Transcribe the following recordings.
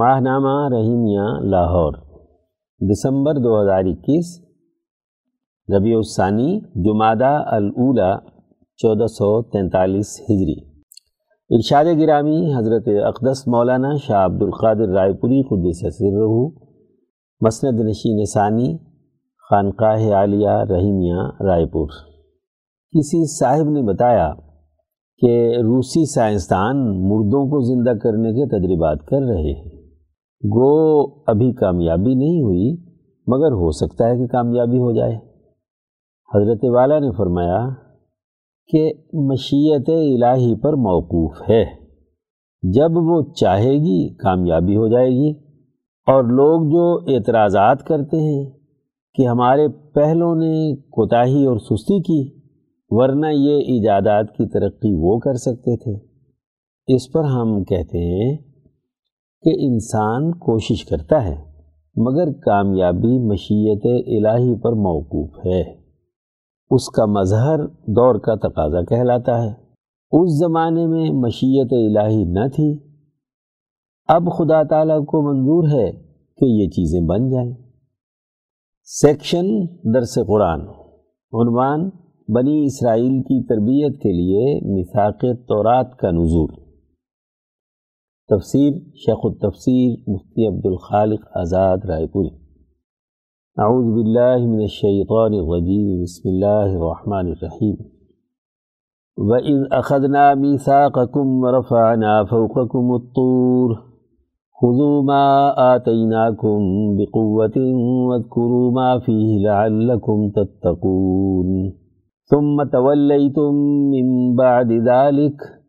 ماہ نامہ رحیمیہ لاہور، دسمبر دو ہزار اکیس، ربیع الثانی جمادہ الاولا چودہ سو تینتالیس ہجری۔ ارشاد گرامی حضرت اقدس مولانا شاہ عبد القادر رائے پوری قدس رہو مسند نشین ثانی، خانقاہ عالیہ رحیمیہ رائے پور۔ کسی صاحب نے بتایا کہ روسی سائنسدان مردوں کو زندہ کرنے کے تجربات کر رہے ہیں۔ گو ابھی کامیابی نہیں ہوئی، مگر ہو سکتا ہے کہ کامیابی ہو جائے۔ حضرت والا نے فرمایا کہ مشیت الہی پر موقوف ہے۔ جب وہ چاہے گی، کامیابی ہو جائے گی۔ اور لوگ جو اعتراضات کرتے ہیں کہ ہمارے پہلوں نے کوتاہی اور سستی کی، ورنہ یہ ایجادات کی ترقی وہ کر سکتے تھے۔ اس پر ہم کہتے ہیں کہ انسان کوشش کرتا ہے، مگر کامیابی مشیت الہی پر موقوف ہے۔ اس کا مظہر دور کا تقاضا کہلاتا ہے۔ اس زمانے میں مشیت الہی نہ تھی۔ اب خدا تعالیٰ کو منظور ہے کہ یہ چیزیں بن جائیں۔ سیکشن درس قرآن، عنوان بنی اسرائیل کی تربیت کے لیے مساق تورات کا نزول۔ تفسیر شیخ التفسیر مفتی عبد الخالق آزاد رائے پوری۔ اعوذ باللہ من الشیطان الرجیم، بسم اللہ الرحمن الرحیم۔ وَإِذْ أَخَذْنَا مِيثَاقَكُمْ وَرَفَعْنَا فَوْقَكُمُ الطُّورَ، خُذُوا مَا آتَيْنَاكُمْ بِقُوَّةٍ وَاذْكُرُوا مَا فِيهِ لَعَلَّكُمْ تَتَّقُونَ۔ ثم تولیتم من بعد ذلك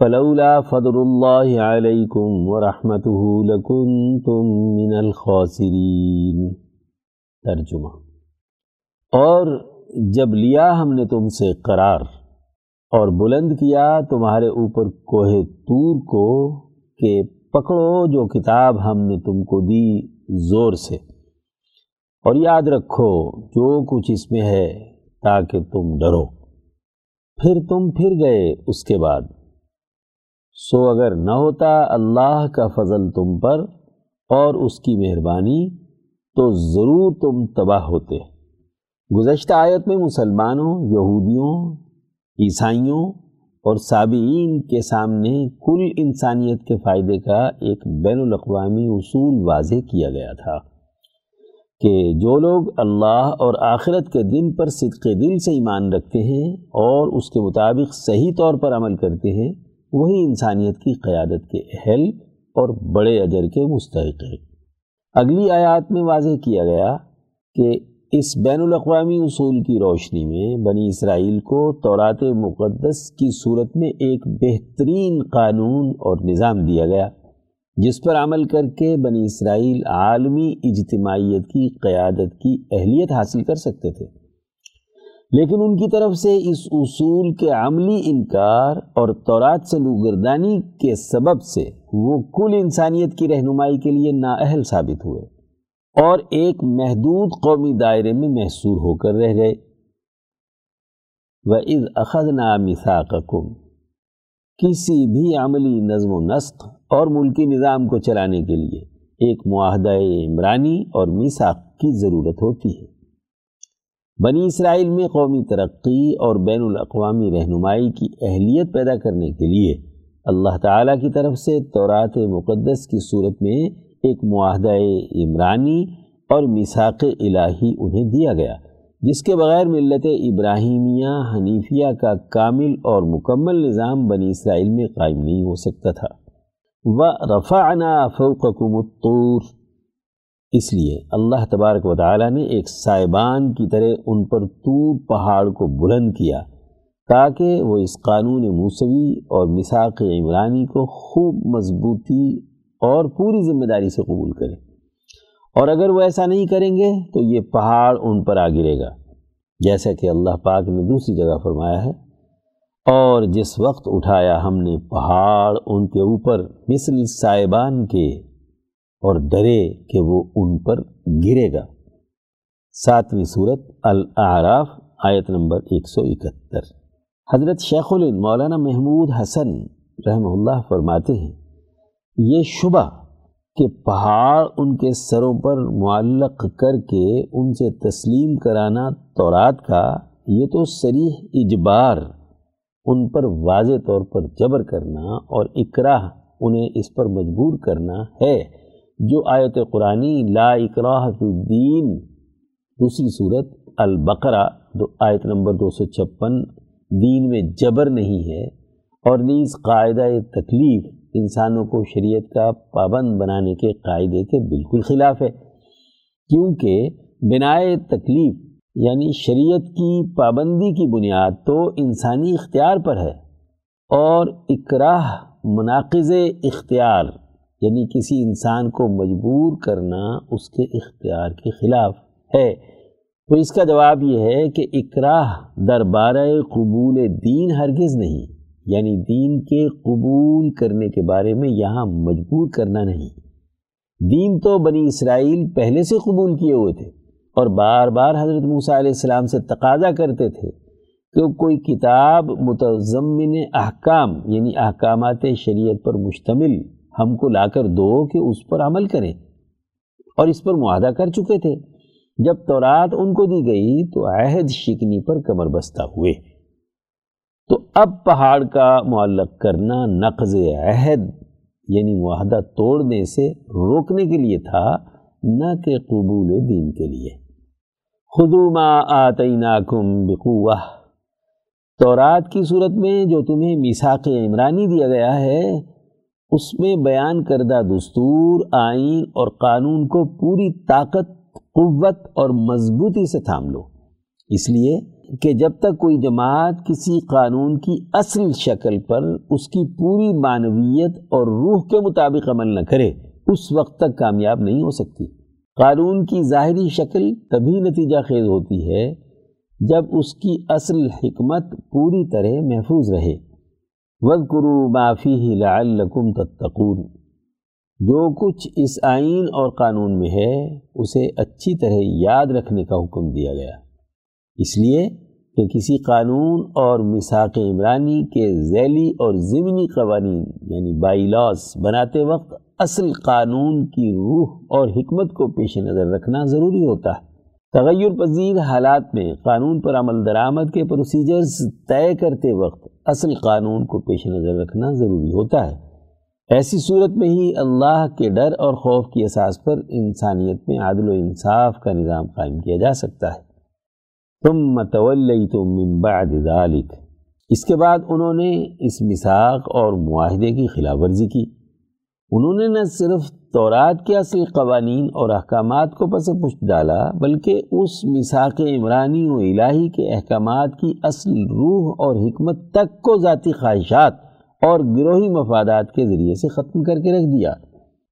فلولا فضل اللہ علیکم ورحمته لکنتم من الخاسرین۔ ترجمہ۔ اور جب لیا ہم نے تم سے قرار اور بلند کیا، تمہارے اوپر کوہ تور کو کہ پکڑو جو کتاب ہم نے تم کو دی زور سے۔ اور یاد رکھو، جو کچھ اس میں ہے تاکہ تم ڈرو۔ پھر تم پھر گئے اس کے بعد۔ سو اگر نہ ہوتا اللہ کا فضل تم پر اور اس کی مہربانی، تو ضرور تم تباہ ہوتے۔ گزشتہ آیت میں مسلمانوں، یہودیوں، عیسائیوں اور سابعین کے سامنے کل انسانیت کے فائدے کا ایک بین الاقوامی اصول واضح کیا گیا تھا کہ جو لوگ اللہ اور آخرت کے دن پر صدق دل سے ایمان رکھتے ہیں اور اس کے مطابق صحیح طور پر عمل کرتے ہیں وہی انسانیت کی قیادت کے اہل اور بڑے اجر کے مستحق ہیں۔ اگلی آیات میں واضح کیا گیا کہ اس بین الاقوامی اصول کی روشنی میں بنی اسرائیل کو تورات مقدس کی صورت میں ایک بہترین قانون اور نظام دیا گیا، جس پر عمل کر کے بنی اسرائیل عالمی اجتماعیت کی قیادت کی اہلیت حاصل کر سکتے تھے۔ لیکن ان کی طرف سے اس اصول کے عملی انکار اور تورات سے لوگردانی کے سبب سے وہ کل انسانیت کی رہنمائی کے لیے نااہل ثابت ہوئے اور ایک محدود قومی دائرے میں محصور ہو کر رہ گئے۔ وَإِذْ أَخَذْنَا مِثَاقَكُمْ۔ کسی بھی عملی نظم و نسق اور ملکی نظام کو چلانے کے لیے ایک معاہدہ عمرانی اور میساق کی ضرورت ہوتی ہے۔ بنی اسرائیل میں قومی ترقی اور بین الاقوامی رہنمائی کی اہلیت پیدا کرنے کے لیے اللہ تعالیٰ کی طرف سے تورات مقدس کی صورت میں ایک معاہدہ عمرانی اور میساق الہی انہیں دیا گیا، جس کے بغیر ملت ابراہیمیہ حنیفیہ کا کامل اور مکمل نظام بنی اسرائیل میں قائم نہیں ہو سکتا تھا۔ و رفعنا فوقکم الطور اس لیے اللہ تبارک و تعالیٰ نے ایک سائبان کی طرح ان پر طور پہاڑ کو بلند کیا تاکہ وہ اس قانون موسوی اور مساق عمرانی کو خوب مضبوطی اور پوری ذمہ داری سے قبول کریں اور اگر وہ ایسا نہیں کریں گے تو یہ پہاڑ ان پر آ گرے گا۔ جیسا کہ اللہ پاک نے دوسری جگہ فرمایا ہے، اور جس وقت اٹھایا ہم نے پہاڑ ان کے اوپر، مثل صاحبان کے اور ڈرے کہ وہ ان پر گرے گا۔ ساتویں صورت الاعراف، آیت نمبر ایک سو اکہتر۔ حضرت شیخ الن مولانا محمود حسن رحمہ اللہ فرماتے ہیں، یہ شبہ کہ پہاڑ ان کے سروں پر معلق کر کے ان سے تسلیم کرانا تورات کا، یہ تو سریح اجبار، ان پر واضح طور پر جبر کرنا اور اکراہ انہیں اس پر مجبور کرنا ہے۔ جو آیت قرآنی لا اکراہ فی الدین، دوسری صورت البقرہ، دو آیت نمبر دو سو چھپن، دین میں جبر نہیں ہے، اور نیز قاعدہ تکلیف انسانوں کو شریعت کا پابند بنانے کے قاعدے کے بالکل خلاف ہے، کیونکہ بنائے تکلیف یعنی شریعت کی پابندی کی بنیاد تو انسانی اختیار پر ہے، اور اکراہ مناقض اختیار یعنی کسی انسان کو مجبور کرنا اس کے اختیار کے خلاف ہے۔ تو اس کا جواب یہ ہے کہ اکراہ دربارہ قبول دین ہرگز نہیں یعنی دین کے قبول کرنے کے بارے میں یہاں مجبور کرنا نہیں۔ دین تو بنی اسرائیل پہلے سے قبول کیے ہوئے تھے اور بار بار حضرت موسیٰ علیہ السلام سے تقاضا کرتے تھے کہ کوئی کتاب متضمن احکام یعنی احکامات شریعت پر مشتمل ہم کو لا کر دو کہ اس پر عمل کریں۔ اور اس پر معاہدہ کر چکے تھے۔ جب تورات ان کو دی گئی تو عہد شکنی پر کمر بستہ ہوئے۔ تو اب پہاڑ کا معلق کرنا نقض عہد یعنی معاہدہ توڑنے سے روکنے کے لیے تھا، نہ کہ قبول دین کے لیے۔ خدو ما آتیناکم بقوہ تورات کی صورت میں جو تمہیں میساق عمرانی دیا گیا ہے اس میں بیان کردہ دستور، آئین اور قانون کو پوری طاقت، قوت اور مضبوطی سے تھام لو۔ اس لیے کہ جب تک کوئی جماعت کسی قانون کی اصل شکل پر اس کی پوری معنویت اور روح کے مطابق عمل نہ کرے، اس وقت تک کامیاب نہیں ہو سکتی۔ قانون کی ظاہری شکل تبھی نتیجہ خیز ہوتی ہے جب اس کی اصل حکمت پوری طرح محفوظ رہے۔ وَذْكُرُوا کرو معافی ہی لعلکم تتقون۔ جو کچھ اس آئین اور قانون میں ہے، اسے اچھی طرح یاد رکھنے کا حکم دیا گیا۔ اس لیے کہ کسی قانون اور مساق عمرانی کے ذیلی اور ضمنی قوانین یعنی بائی لاس بناتے وقت اصل قانون کی روح اور حکمت کو پیش نظر رکھنا ضروری ہوتا ہے۔ تغیر پذیر حالات میں قانون پر عمل درآمد کے پروسیجرز طے کرتے وقت اصل قانون کو پیش نظر رکھنا ضروری ہوتا ہے۔ ایسی صورت میں ہی اللہ کے ڈر اور خوف کی اساس پر انسانیت میں عادل و انصاف کا نظام قائم کیا جا سکتا ہے۔ تم تولیتم من بعد ذلك۔ اس کے بعد انہوں نے اس مساق اور معاہدے کی خلاف ورزی کی۔ انہوں نے نہ صرف تورات کے اصل قوانین اور احکامات کو پس پشت ڈالا، بلکہ اس مساق عمرانی و الہی کے احکامات کی اصل روح اور حکمت تک کو ذاتی خواہشات اور گروہی مفادات کے ذریعے سے ختم کر کے رکھ دیا۔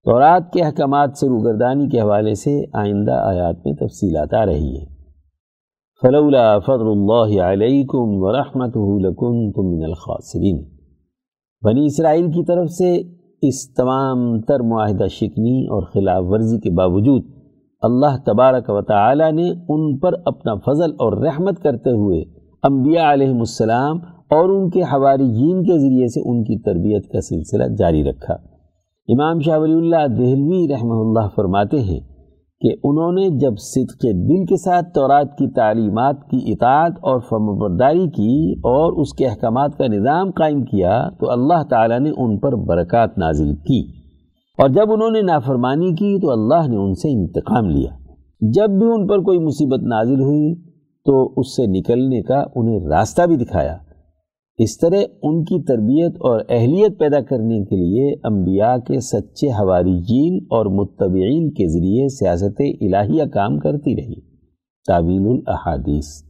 تورات کے احکامات سے روگردانی کے حوالے سے آئندہ آیات میں تفصیلات آ رہی ہیں فلولا فضل اللہ علیکم ورحمته لکنتم من الخاسرین بنی اسرائیل کی طرف سے اس تمام تر معاہدہ شکنی اور خلاف ورزی کے باوجود اللہ تبارک و تعالی نے ان پر اپنا فضل اور رحمت کرتے ہوئے انبیاء علیہ السلام اور ان کے حواریین کے ذریعے سے ان کی تربیت کا سلسلہ جاری رکھا۔ امام شاہ ولی اللہ دہلوی رحمہ اللہ فرماتے ہیں کہ انہوں نے جب صدق دل کے ساتھ تورات کی تعلیمات کی اطاعت اور فرمبرداری کی اور اس کے احکامات کا نظام قائم کیا تو اللہ تعالیٰ نے ان پر برکات نازل کی۔ اور جب انہوں نے نافرمانی کی تو اللہ نے ان سے انتقام لیا۔ جب بھی ان پر کوئی مصیبت نازل ہوئی تو اس سے نکلنے کا انہیں راستہ بھی دکھایا۔ اس طرح ان کی تربیت اور اہلیت پیدا کرنے کے لیے انبیاء کے سچے حواریین اور متبعین کے ذریعے سیاست الہیہ کام کرتی رہی۔ تعویل الاحادیث۔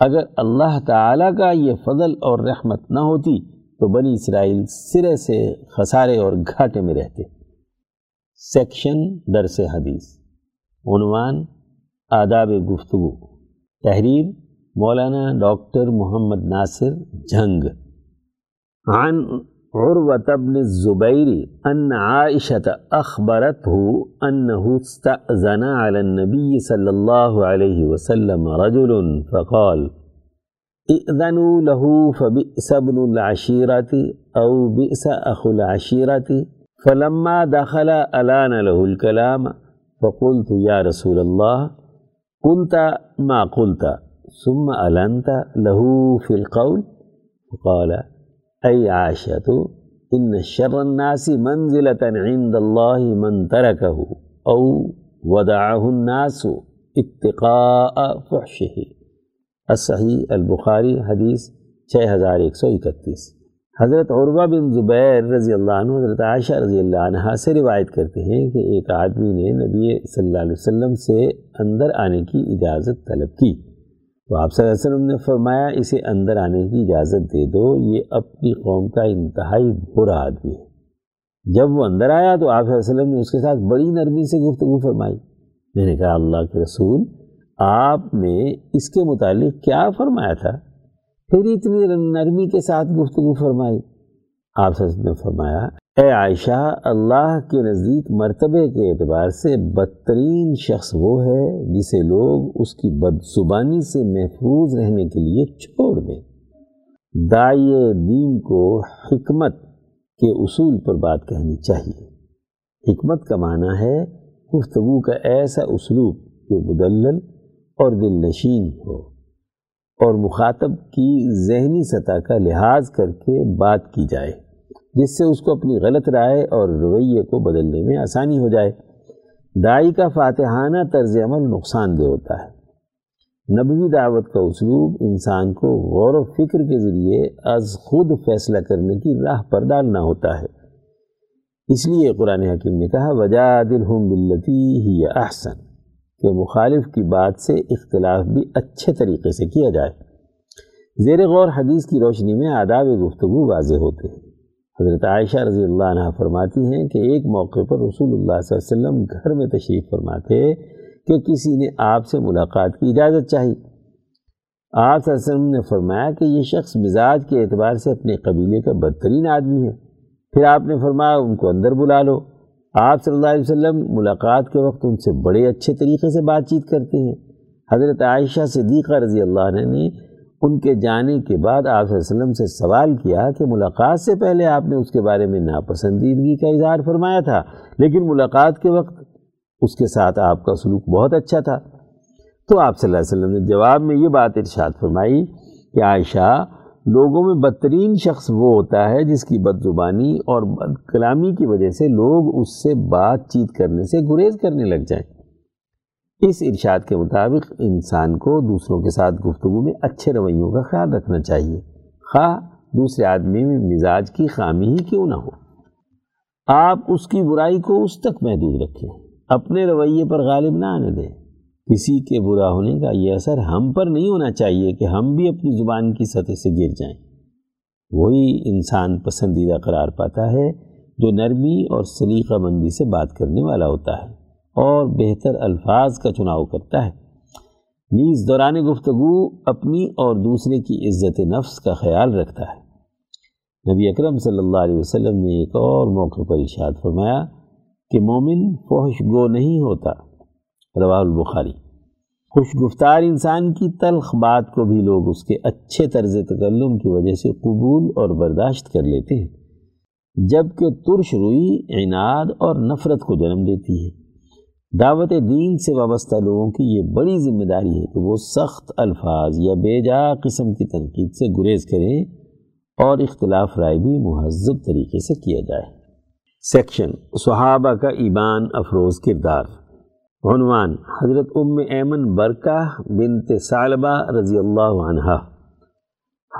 اگر اللہ تعالیٰ کا یہ فضل اور رحمت نہ ہوتی تو بنی اسرائیل سرے سے خسارے اور گھاٹے میں رہتے۔ سیکشن درس حدیث۔ عنوان آداب گفتگو۔ تحریر مولانا ڈاکٹر محمد ناصر جنگ عن عروة بن الزبير أن عائشة أخبرته أنه استأذن على النبي صلى الله عليه وسلم رجل فقال، ائذنوا له فبئس ابن العشيرة أو بئس أخو العشيرة فلما دخل الان له الكلام، فقلت يا رسول الله، قلت ما قلت؟ ثم ألنت له في القول؟ فقال، أي عاشة إن شر الناس منزلة عند الله من تركه أو ودعه الناس اتقاء فحشه. الصحیح البخاری حدیث چھ ہزار ایک سو اکتیس. حضرت عربہ بن زبیر رضی اللہ عنہ، حضرت عائشہ رضی اللہ عنہ سے روایت کرتے ہیں کہ ایک آدمی نے نبی صلی اللہ علیہ وسلم سے اندر آنے کی اجازت طلب کی۔ تو آپ صلی اللہ علیہ وسلم نے فرمایا، اسے اندر آنے کی اجازت دے دو، یہ اپنی قوم کا انتہائی برا آدمی ہے۔ جب وہ اندر آیا تو آپ صلی اللہ علیہ وسلم نے اس کے ساتھ بڑی نرمی سے گفتگو فرمائی۔ میں نے کہا، اللہ کے رسول، آپ نے اس کے متعلق کیا فرمایا تھا؟ پھر اتنی نرمی کے ساتھ گفتگو فرمائی۔ آپ سے نے فرمایا اے عائشہ، اللہ کے نزدیک مرتبے کے اعتبار سے بدترین شخص وہ ہے جسے لوگ اس کی بد زبانی سے محفوظ رہنے کے لیے چھوڑ دیں۔ دائیں دین کو حکمت کے اصول پر بات کہنی چاہیے۔ حکمت کا معنی ہے گفتگو کا ایسا اسلوب جو مدلل اور دل نشین ہو اور مخاطب کی ذہنی سطح کا لحاظ کر کے بات کی جائے۔ جس سے اس کو اپنی غلط رائے اور رویے کو بدلنے میں آسانی ہو جائے۔ دائی کا فاتحانہ طرز عمل نقصان دہ ہوتا ہے۔ نبوی دعوت کا اسلوب انسان کو غور و فکر کے ذریعے از خود فیصلہ کرنے کی راہ پر ڈالنا ہوتا ہے۔ اس لیے قرآن حکیم نے کہا وجا دل بلتی ہی احسن کہ مخالف کی بات سے اختلاف بھی اچھے طریقے سے کیا جائے۔ زیر غور حدیث کی روشنی میں آداب گفتگو واضح ہوتے ہیں۔ حضرت عائشہ رضی اللہ عنہ فرماتی ہیں کہ ایک موقع پر رسول اللہ صلی اللہ علیہ وسلم گھر میں تشریف فرماتے کہ کسی نے آپ سے ملاقات کی اجازت چاہی۔ آپ صلی اللہ علیہ وسلم نے فرمایا کہ یہ شخص مزاج کے اعتبار سے اپنے قبیلے کا بدترین آدمی ہے۔ پھر آپ نے فرمایا ان کو اندر بلا لو۔ آپ صلی اللہ علیہ وسلم ملاقات کے وقت ان سے بڑے اچھے طریقے سے بات چیت کرتے ہیں۔ حضرت عائشہ صدیقہ رضی اللہ عنہ نے ان کے جانے کے بعد آپ صلی اللہ علیہ وسلم سے سوال کیا کہ ملاقات سے پہلے آپ نے اس کے بارے میں ناپسندیدگی کا اظہار فرمایا تھا، لیکن ملاقات کے وقت اس کے ساتھ آپ کا سلوک بہت اچھا تھا۔ تو آپ صلی اللہ علیہ وسلم نے جواب میں یہ بات ارشاد فرمائی کہ عائشہ، لوگوں میں بدترین شخص وہ ہوتا ہے جس کی بد زبانی اور بد کلامی کی وجہ سے لوگ اس سے بات چیت کرنے سے گریز کرنے لگ جائیں۔ اس ارشاد کے مطابق انسان کو دوسروں کے ساتھ گفتگو میں اچھے رویوں کا خیال رکھنا چاہیے۔ خواہ دوسرے آدمی میں مزاج کی خامی ہی کیوں نہ ہو۔ آپ اس کی برائی کو اس تک محدود رکھیں۔ اپنے رویے پر غالب نہ آنے دیں۔ کسی کے برا ہونے کا یہ اثر ہم پر نہیں ہونا چاہیے کہ ہم بھی اپنی زبان کی سطح سے گر جائیں۔ وہی انسان پسندیدہ قرار پاتا ہے جو نرمی اور سلیقہ مندی سے بات کرنے والا ہوتا ہے۔ اور بہتر الفاظ کا چناؤ کرتا ہے۔ نیز دوران گفتگو اپنی اور دوسرے کی عزت نفس کا خیال رکھتا ہے۔ نبی اکرم صلی اللہ علیہ وسلم نے ایک اور موقع پر ارشاد فرمایا کہ مومن فوش گو نہیں ہوتا۔ روا البخاری۔ خوش گفتار انسان کی تلخ بات کو بھی لوگ اس کے اچھے طرز تکلم کی وجہ سے قبول اور برداشت کر لیتے ہیں۔ جبکہ ترش روئی، عناد اور نفرت کو جنم دیتی ہے۔ دعوت دین سے وابستہ لوگوں کی یہ بڑی ذمہ داری ہے کہ وہ سخت الفاظ یا بے جا قسم کی تنقید سے گریز کریں اور اختلاف رائے بھی مہذب طریقے سے کیا جائے۔ سیکشن صحابہ کا ایمان افروز کردار۔ عنوان حضرت ام ایمن برکہ بنت سالبہ رضی اللہ عنہ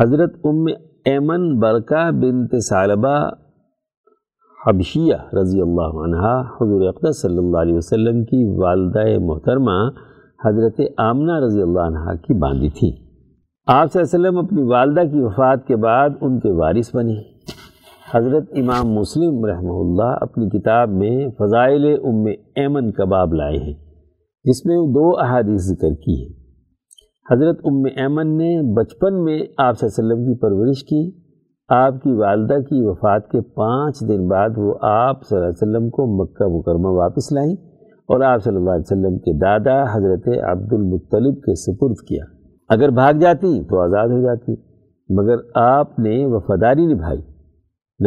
حضرت ام ایمن برکہ بنت سالبہ حبشیہ رضی اللہ عنہ حضور اقدس صلی اللہ علیہ وسلم کی والدہ محترمہ حضرت آمنہ رضی اللہ عنہ کی باندھی تھی۔ آپ صلی اللہ علیہ وسلم اپنی والدہ کی وفات کے بعد ان کے وارث بنے حضرت امام مسلم رحمہ اللہ اپنی کتاب میں فضائل ام ایمن کباب لائے ہیں۔ جس میں دو احادیث ذکر کی ہے حضرت ام ایمن نے بچپن میں آپ صلی اللہ علیہ وسلم کی پرورش کی۔ آپ کی والدہ کی وفات کے پانچ دن بعد وہ آپ صلی اللہ علیہ وسلم کو مکہ مکرمہ واپس لائیں اور آپ صلی اللہ علیہ وسلم کے دادا حضرت عبد المطلب کے سپرد کیا۔ اگر بھاگ جاتی تو آزاد ہو جاتی، مگر آپ نے وفاداری نبھائی۔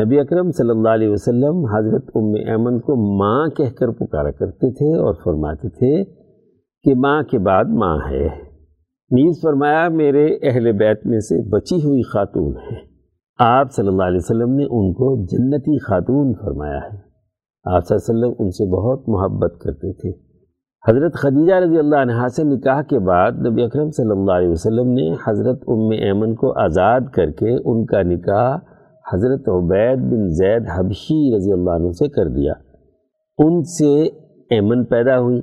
نبی اکرم صلی اللہ علیہ وسلم حضرت ام ایمن کو ماں کہہ کر پکارا کرتے تھے اور فرماتے تھے کہ ماں کے بعد ماں ہے۔ نیز فرمایا، میرے اہل بیت میں سے بچی ہوئی خاتون ہے۔ آپ صلی اللہ علیہ وسلم نے ان کو جنتی خاتون فرمایا ہے۔ آپ صلی اللہ علیہ وسلم ان سے بہت محبت کرتے تھے۔ حضرت خدیجہ رضی اللہ عنہ سے نکاح کے بعد نبی اکرم صلی اللہ علیہ وسلم نے حضرت ام ایمن کو آزاد کر کے ان کا نکاح حضرت عبید بن زید حبشی رضی اللہ عنہ سے کر دیا۔ ان سے ایمن پیدا ہوئی۔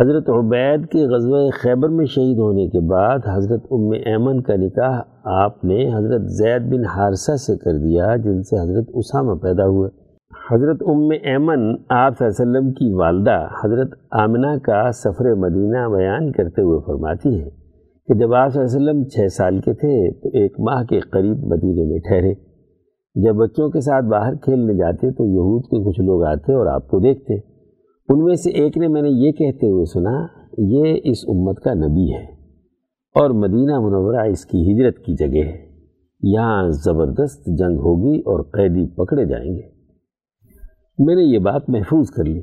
حضرت عبید کے غزوہ خیبر میں شہید ہونے کے بعد حضرت ام ایمن کا نکاح آپ نے حضرت زید بن حارثہ سے کر دیا، جن سے حضرت اسامہ پیدا ہوئے۔ حضرت ام ایمن آپ صلی اللہ علیہ وسلم کی والدہ حضرت آمنہ کا سفر مدینہ بیان کرتے ہوئے فرماتی ہے کہ جب آپ صلی اللہ علیہ وسلم چھ سال کے تھے تو ایک ماہ کے قریب مدینہ میں ٹھہرے۔ جب بچوں کے ساتھ باہر کھیلنے جاتے تو یہود کے کچھ لوگ آتے اور آپ کو دیکھتے۔ ان میں سے ایک نے میں نے یہ کہتے ہوئے سنا، یہ اس امت کا نبی ہے اور مدینہ منورہ اس کی ہجرت کی جگہ ہے۔ یہاں زبردست جنگ ہوگی اور قیدی پکڑے جائیں گے۔ میں نے یہ بات محفوظ کر لی۔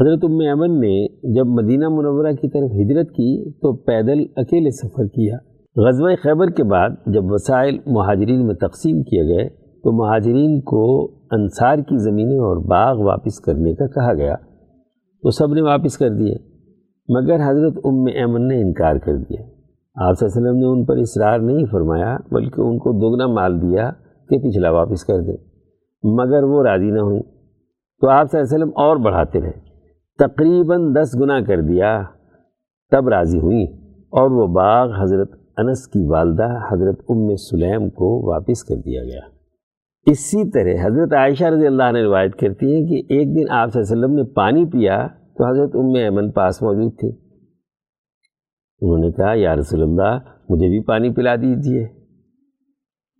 حضرت ام امن نے جب مدینہ منورہ کی طرف ہجرت کی تو پیدل اکیلے سفر کیا۔ غزوہ خیبر کے بعد جب وسائل مہاجرین میں تقسیم کیے گئے تو مہاجرین کو انصار کی زمینیں اور باغ واپس کرنے کا کہا گیا۔ تو سب نے واپس کر دیے، مگر حضرت ام ایمن نے انکار کر دیا۔ آپ صلی اللہ علیہ وسلم نے ان پر اصرار نہیں فرمایا، بلکہ ان کو دوگنا مال دیا کہ پچھلا واپس کر دے مگر وہ راضی نہ ہوئیں۔ تو آپ صلی اللہ علیہ وسلم اور بڑھاتے رہے۔ تقریباً دس گنا کر دیا، تب راضی ہوئیں۔ اور وہ باغ حضرت انس کی والدہ حضرت ام سلیم کو واپس کر دیا گیا۔ اسی طرح حضرت عائشہ رضی اللہ نے روایت کرتی ہے کہ ایک دن آپ صلی اللہ علیہ وسلم نے پانی پیا تو حضرت ام ایمن پاس موجود تھے۔ انہوں نے کہا، یا رسول اللہ، مجھے بھی پانی پلا دیجیے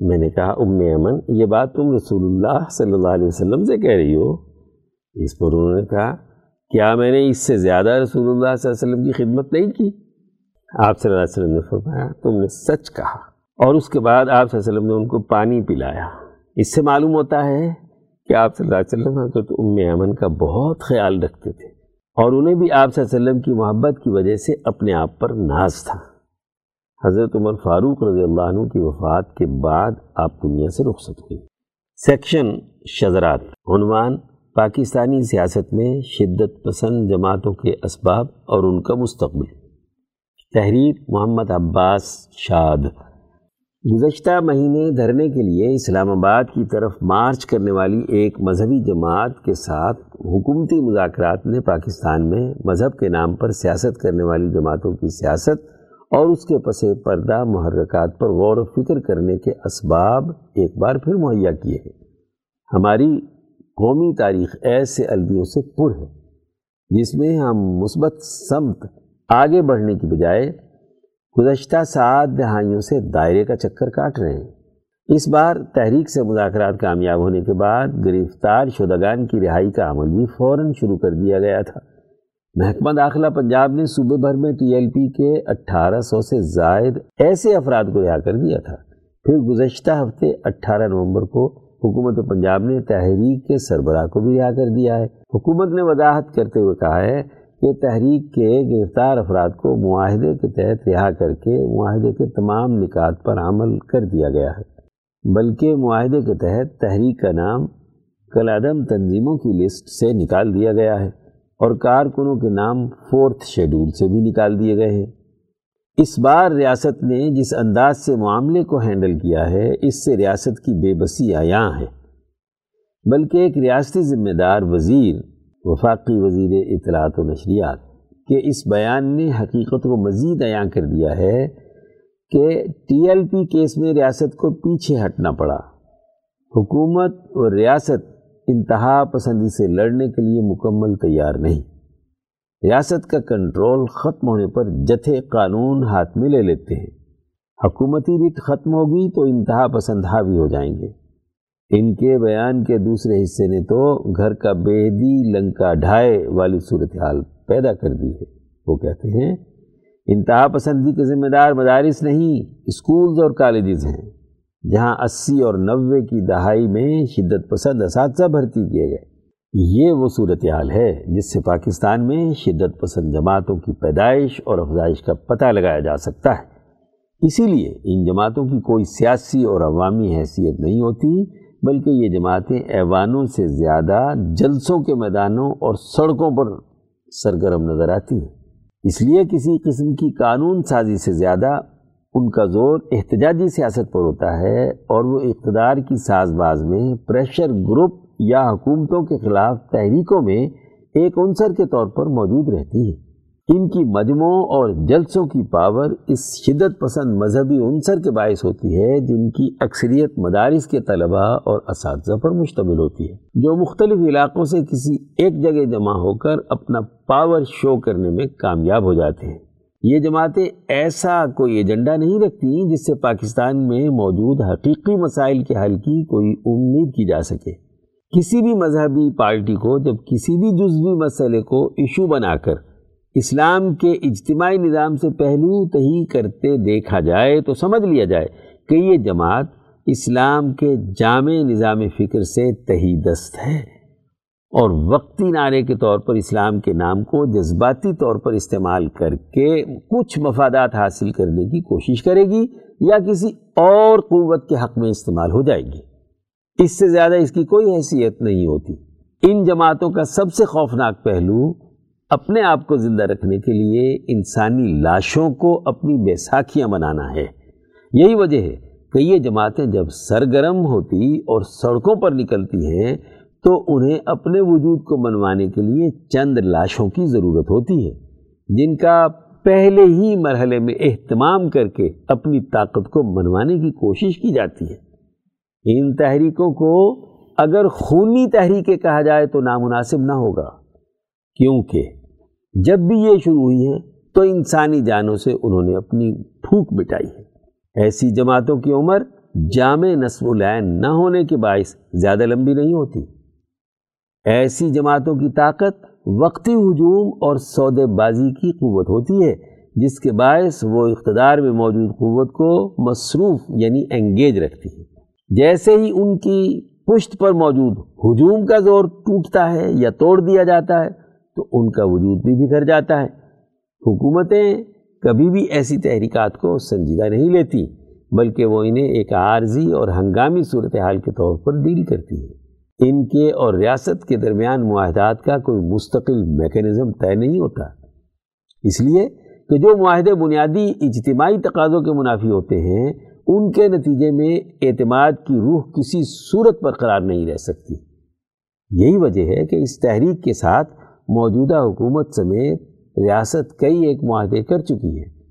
میں نے کہا، ام ایمن، یہ بات تم رسول اللہ صلی اللہ علیہ وسلم سے کہہ رہی ہو۔ اس پر انہوں نے کہا، کیا میں نے اس سے زیادہ رسول اللہ صلی اللہ علیہ وسلم کی خدمت نہیں کی؟ آپ صلی اللہ علیہ وسلم نے فرمایا، تم نے سچ کہا۔ اور اس کے بعد آپ صلی اللہ علیہ وسلم نے ان کو پانی پلایا۔ اس سے معلوم ہوتا ہے کہ آپ صلی اللہ علیہ وسلم حضرت ام امن کا بہت خیال رکھتے تھے اور انہیں بھی آپ صلی اللہ علیہ وسلم کی محبت کی وجہ سے اپنے آپ پر ناز تھا۔ حضرت عمر فاروق رضی اللہ عنہ کی وفات کے بعد آپ دنیا سے رخصت ہوئی سیکشن شذرات، عنوان، پاکستانی سیاست میں شدت پسند جماعتوں کے اسباب اور ان کا مستقبل۔ تحریر، محمد عباس شاد۔ گزشتہ مہینے دھرنے کے لیے اسلام آباد کی طرف مارچ کرنے والی ایک مذہبی جماعت کے ساتھ حکومتی مذاکرات نے پاکستان میں مذہب کے نام پر سیاست کرنے والی جماعتوں کی سیاست اور اس کے پس پردہ محرکات پر غور و فکر کرنے کے اسباب ایک بار پھر مہیا کیے ہیں۔ ہماری قومی تاریخ ایسے البیوں سے پر ہے، جس میں ہم مثبت سمت آگے بڑھنے کی بجائے گزشتہ سات دہائیوں سے دائرے کا چکر کاٹ رہے ہیں۔ اس بار تحریک سے مذاکرات کامیاب ہونے کے بعد گرفتار شدگان کی رہائی کا عمل بھی فوراً شروع کر دیا گیا تھا۔ محکمہ داخلہ پنجاب نے صوبے بھر میں ٹی ایل پی کے اٹھارہ سو سے زائد ایسے افراد کو رہا کر دیا تھا۔ پھر گزشتہ ہفتے اٹھارہ نومبر کو حکومت پنجاب نے تحریک کے سربراہ کو بھی رہا کر دیا ہے۔ حکومت نے وضاحت کرتے ہوئے کہا ہے کہ تحریک کے گرفتار افراد کو معاہدے کے تحت رہا کر کے معاہدے کے تمام نکات پر عمل کر دیا گیا ہے۔ بلکہ معاہدے کے تحت تحریک کا نام کلادم تنظیموں کی لسٹ سے نکال دیا گیا ہے اور کارکنوں کے نام فورتھ شیڈول سے بھی نکال دیے گئے ہیں۔ اس بار ریاست نے جس انداز سے معاملے کو ہینڈل کیا ہے، اس سے ریاست کی بے بسی عیاں ہے بلکہ ایک ریاستی ذمہ دار وزیر وفاقی وزیر اطلاعات و نشریات کے اس بیان نے حقیقت کو مزید عیاں کر دیا ہے کہ ٹی ایل پی کیس میں ریاست کو پیچھے ہٹنا پڑا۔ حکومت اور ریاست انتہا پسندی سے لڑنے کے لیے مکمل تیار نہیں۔ ریاست کا کنٹرول ختم ہونے پر جتھے قانون ہاتھ میں لے لیتے ہیں۔ حکومتی ریٹ ختم ہوگی تو انتہا پسند حاوی ہو جائیں گے۔ ان کے بیان کے دوسرے حصے نے تو گھر کا بیدی لنکا ڈھائے والی صورتحال پیدا کر دی ہے۔ وہ کہتے ہیں، انتہا پسندی کے ذمہ دار مدارس نہیں، اسکولز اور کالجز ہیں، جہاں اسی اور نوے کی دہائی میں شدت پسند اساتذہ بھرتی کیے گئے۔ یہ وہ صورتحال ہے جس سے پاکستان میں شدت پسند جماعتوں کی پیدائش اور افزائش کا پتہ لگایا جا سکتا ہے۔ اسی لیے ان جماعتوں کی کوئی سیاسی اور عوامی حیثیت نہیں ہوتی بلکہ یہ جماعتیں ایوانوں سے زیادہ جلسوں کے میدانوں اور سڑکوں پر سرگرم نظر آتی ہیں۔ اس لیے کسی قسم کی قانون سازی سے زیادہ ان کا زور احتجاجی سیاست پر ہوتا ہے اور وہ اقتدار کی ساز باز میں پریشر گروپ یا حکومتوں کے خلاف تحریکوں میں ایک عنصر کے طور پر موجود رہتی ہے۔ ان کی مجموعوں اور جلسوں کی پاور اس شدت پسند مذہبی عنصر کے باعث ہوتی ہے، جن کی اکثریت مدارس کے طلباء اور اساتذہ پر مشتمل ہوتی ہے۔ جو مختلف علاقوں سے کسی ایک جگہ جمع ہو کر اپنا پاور شو کرنے میں کامیاب ہو جاتے ہیں۔ یہ جماعتیں ایسا کوئی ایجنڈا نہیں رکھتی جس سے پاکستان میں موجود حقیقی مسائل کے حل کی کوئی امید کی جا سکے۔ کسی بھی مذہبی پارٹی کو جب کسی بھی جزوی مسئلے کو ایشو بنا کر اسلام کے اجتماعی نظام سے پہلو تہی کرتے دیکھا جائے تو سمجھ لیا جائے کہ یہ جماعت اسلام کے جامع نظام فکر سے تہی دست ہے اور وقتی نعرے کے طور پر اسلام کے نام کو جذباتی طور پر استعمال کر کے کچھ مفادات حاصل کرنے کی کوشش کرے گی یا کسی اور قوت کے حق میں استعمال ہو جائے گی۔ اس سے زیادہ اس کی کوئی حیثیت نہیں ہوتی۔ ان جماعتوں کا سب سے خوفناک پہلو اپنے آپ کو زندہ رکھنے کے لیے انسانی لاشوں کو اپنی بیساکھیاں بنانا ہے۔ یہی وجہ ہے کہ یہ جماعتیں جب سرگرم ہوتی اور سڑکوں پر نکلتی ہیں، تو انہیں اپنے وجود کو منوانے کے لیے چند لاشوں کی ضرورت ہوتی ہے، جن کا پہلے ہی مرحلے میں اہتمام کر کے اپنی طاقت کو منوانے کی کوشش کی جاتی ہے۔ ان تحریکوں کو اگر خونی تحریکیں کہا جائے تو نامناسب نہ ہوگا، کیونکہ جب بھی یہ شروع ہوئی ہے تو انسانی جانوں سے انہوں نے اپنی پھوک مٹائی ہے۔ ایسی جماعتوں کی عمر جامع نصب العین نہ ہونے کے باعث زیادہ لمبی نہیں ہوتی۔ ایسی جماعتوں کی طاقت وقتی ہجوم اور سودے بازی کی قوت ہوتی ہے، جس کے باعث وہ اقتدار میں موجود قوت کو مصروف یعنی انگیج رکھتی ہے۔ جیسے ہی ان کی پشت پر موجود ہجوم کا زور ٹوٹتا ہے یا توڑ دیا جاتا ہے تو ان کا وجود بھی بکھر جاتا ہے۔ حکومتیں کبھی بھی ایسی تحریکات کو سنجیدہ نہیں لیتی، بلکہ وہ انہیں ایک عارضی اور ہنگامی صورتحال کے طور پر ڈیل کرتی ہے ان کے اور ریاست کے درمیان معاہدات کا کوئی مستقل میکینزم طے نہیں ہوتا۔ اس لیے کہ جو معاہدے بنیادی اجتماعی تقاضوں کے منافی ہوتے ہیں، ان کے نتیجے میں اعتماد کی روح کسی صورت پر قرار نہیں رہ سکتی۔ یہی وجہ ہے کہ اس تحریک کے ساتھ موجودہ حکومت سمیت ریاست کئی ایک معاہدے کر چکی ہے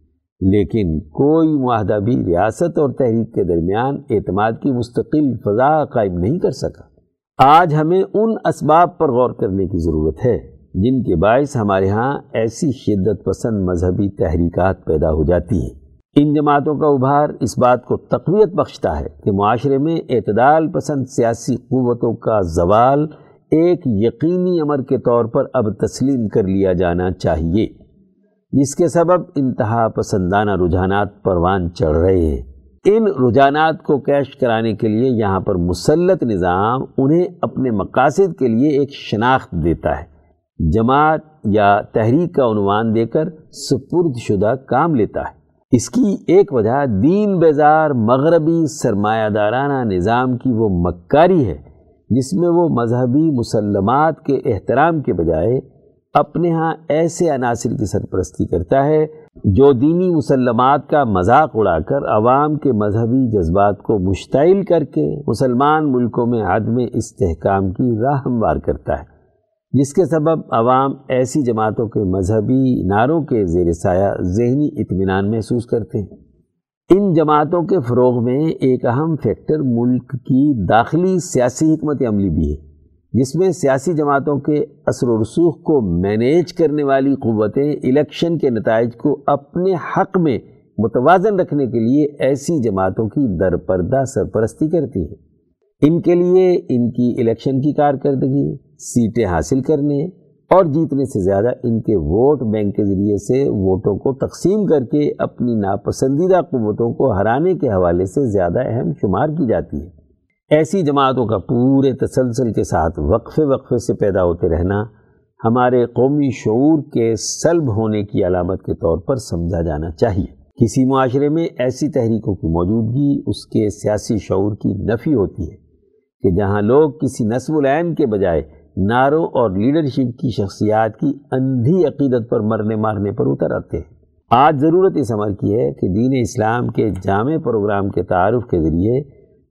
لیکن کوئی معاہدہ بھی ریاست اور تحریک کے درمیان اعتماد کی مستقل فضا قائم نہیں کر سکا۔ آج ہمیں ان اسباب پر غور کرنے کی ضرورت ہے جن کے باعث ہمارے ہاں ایسی شدت پسند مذہبی تحریکات پیدا ہو جاتی ہیں۔ ان جماعتوں کا ابھار اس بات کو تقویت بخشتا ہے کہ معاشرے میں اعتدال پسند سیاسی قوتوں کا زوال ایک یقینی امر کے طور پر اب تسلیم کر لیا جانا چاہیے، جس کے سبب انتہا پسندانہ رجحانات پروان چڑھ رہے ہیں۔ ان رجحانات کو کیش کرانے کے لیے یہاں پر مسلط نظام انہیں اپنے مقاصد کے لیے ایک شناخت دیتا ہے۔ جماعت یا تحریک کا عنوان دے کر سپرد شدہ کام لیتا ہے۔ اس کی ایک وجہ دین بیزار مغربی سرمایہ دارانہ نظام کی وہ مکاری ہے۔ جس میں وہ مذہبی مسلمات کے احترام کے بجائے اپنے ہاں ایسے عناصر کی سرپرستی کرتا ہے جو دینی مسلمات کا مذاق اڑا کر عوام کے مذہبی جذبات کو مشتعل کر کے مسلمان ملکوں میں عدم استحکام کی راہ ہموار کرتا ہے، جس کے سبب عوام ایسی جماعتوں کے مذہبی نعروں کے زیر سایہ ذہنی اطمینان محسوس کرتے ہیں۔ ان جماعتوں کے فروغ میں ایک اہم فیکٹر ملک کی داخلی سیاسی حکمت عملی بھی ہے، جس میں سیاسی جماعتوں کے اثر و رسوخ کو مینیج کرنے والی قوتیں الیکشن کے نتائج کو اپنے حق میں متوازن رکھنے کے لیے ایسی جماعتوں کی درپردہ سرپرستی کرتی ہیں۔ ان کے لیے ان کی الیکشن کی کارکردگی، سیٹیں حاصل کرنے اور جیتنے سے زیادہ ان کے ووٹ بینک کے ذریعے سے ووٹوں کو تقسیم کر کے اپنی ناپسندیدہ قوتوں کو ہرانے کے حوالے سے زیادہ اہم شمار کی جاتی ہے۔ ایسی جماعتوں کا پورے تسلسل کے ساتھ وقفے وقفے سے پیدا ہوتے رہنا، ہمارے قومی شعور کے سلب ہونے کی علامت کے طور پر سمجھا جانا چاہیے۔ کسی معاشرے میں ایسی تحریکوں کی موجودگی اس کے سیاسی شعور کی نفی ہوتی ہے کہ جہاں لوگ کسی نصب العین کے بجائے نعروں اور لیڈرشپ کی شخصیات کی اندھی عقیدت پر مرنے مارنے پر اتر آتے ہیں۔ آج ضرورت اس عمل کی ہے کہ دین اسلام کے جامع پروگرام کے تعارف کے ذریعے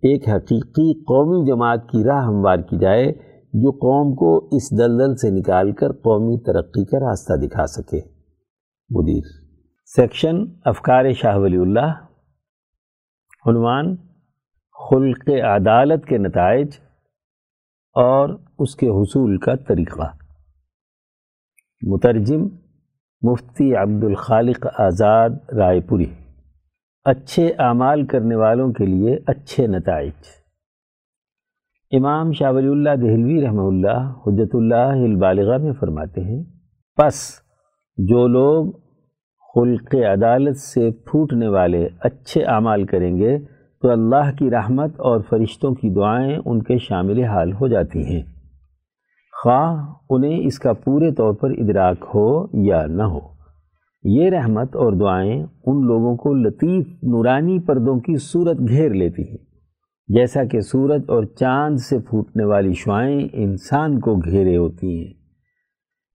ایک حقیقی قومی جماعت کی راہ ہموار کی جائے جو قوم کو اس دلدل سے نکال کر قومی ترقی کا راستہ دکھا سکے۔ مدیر۔ سیکشن افکار شاہ ولی اللہ۔ عنوان۔ خلق عدالت کے نتائج۔ اور اس کے حصول کا طریقہ۔ مترجم مفتی عبد الخالق آزاد رائے پوری۔ اچھے اعمال کرنے والوں کے لیے اچھے نتائج۔ امام شاہ ولی اللہ دہلوی رحمہ اللہ حجت اللہ البالغہ میں فرماتے ہیں، پس جو لوگ خلق عدالت سے پھوٹنے والے اچھے اعمال کریں گے تو اللہ کی رحمت اور فرشتوں کی دعائیں ان کے شامل حال ہو جاتی ہیں۔ خواہ انہیں اس کا پورے طور پر ادراک ہو یا نہ ہو۔ یہ رحمت اور دعائیں ان لوگوں کو لطیف نورانی پردوں کی صورت گھیر لیتی ہیں۔ جیسا کہ سورج اور چاند سے پھوٹنے والی شعائیں انسان کو گھیرے ہوتی ہیں۔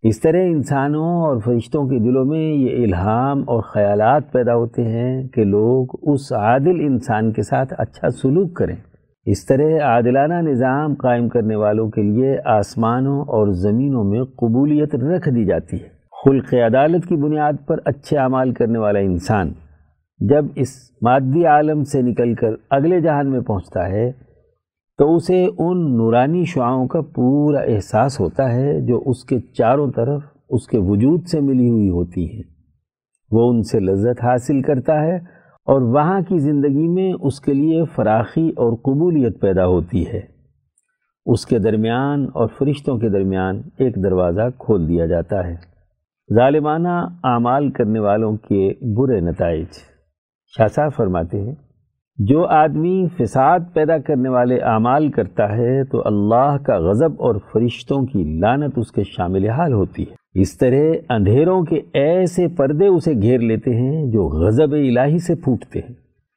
اس طرح انسانوں اور فرشتوں کے دلوں میں یہ الہام اور خیالات پیدا ہوتے ہیں کہ لوگ اس عادل انسان کے ساتھ اچھا سلوک کریں۔ اس طرح عادلانہ نظام قائم کرنے والوں کے لیے آسمانوں اور زمینوں میں قبولیت رکھ دی جاتی ہے۔ خلق عدالت کی بنیاد پر اچھے اعمال کرنے والا انسان جب اس مادی عالم سے نکل کر اگلے جہان میں پہنچتا ہے، تو اسے ان نورانی شعاؤں کا پورا احساس ہوتا ہے جو اس کے چاروں طرف اس کے وجود سے ملی ہوئی ہوتی ہیں۔ وہ ان سے لذت حاصل کرتا ہے اور وہاں کی زندگی میں اس کے لیے فراخی اور قبولیت پیدا ہوتی ہے۔ اس کے درمیان اور فرشتوں کے درمیان ایک دروازہ کھول دیا جاتا ہے۔ ظالمانہ اعمال کرنے والوں کے برے نتائج۔ شاہ صاحب فرماتے ہیں، جو آدمی فساد پیدا کرنے والے اعمال کرتا ہے تو اللہ کا غضب اور فرشتوں کی لانت اس کے شامل حال ہوتی ہے۔ اس طرح اندھیروں کے ایسے پردے اسے گھیر لیتے ہیں جو غضب الہی سے پھوٹتے ہیں۔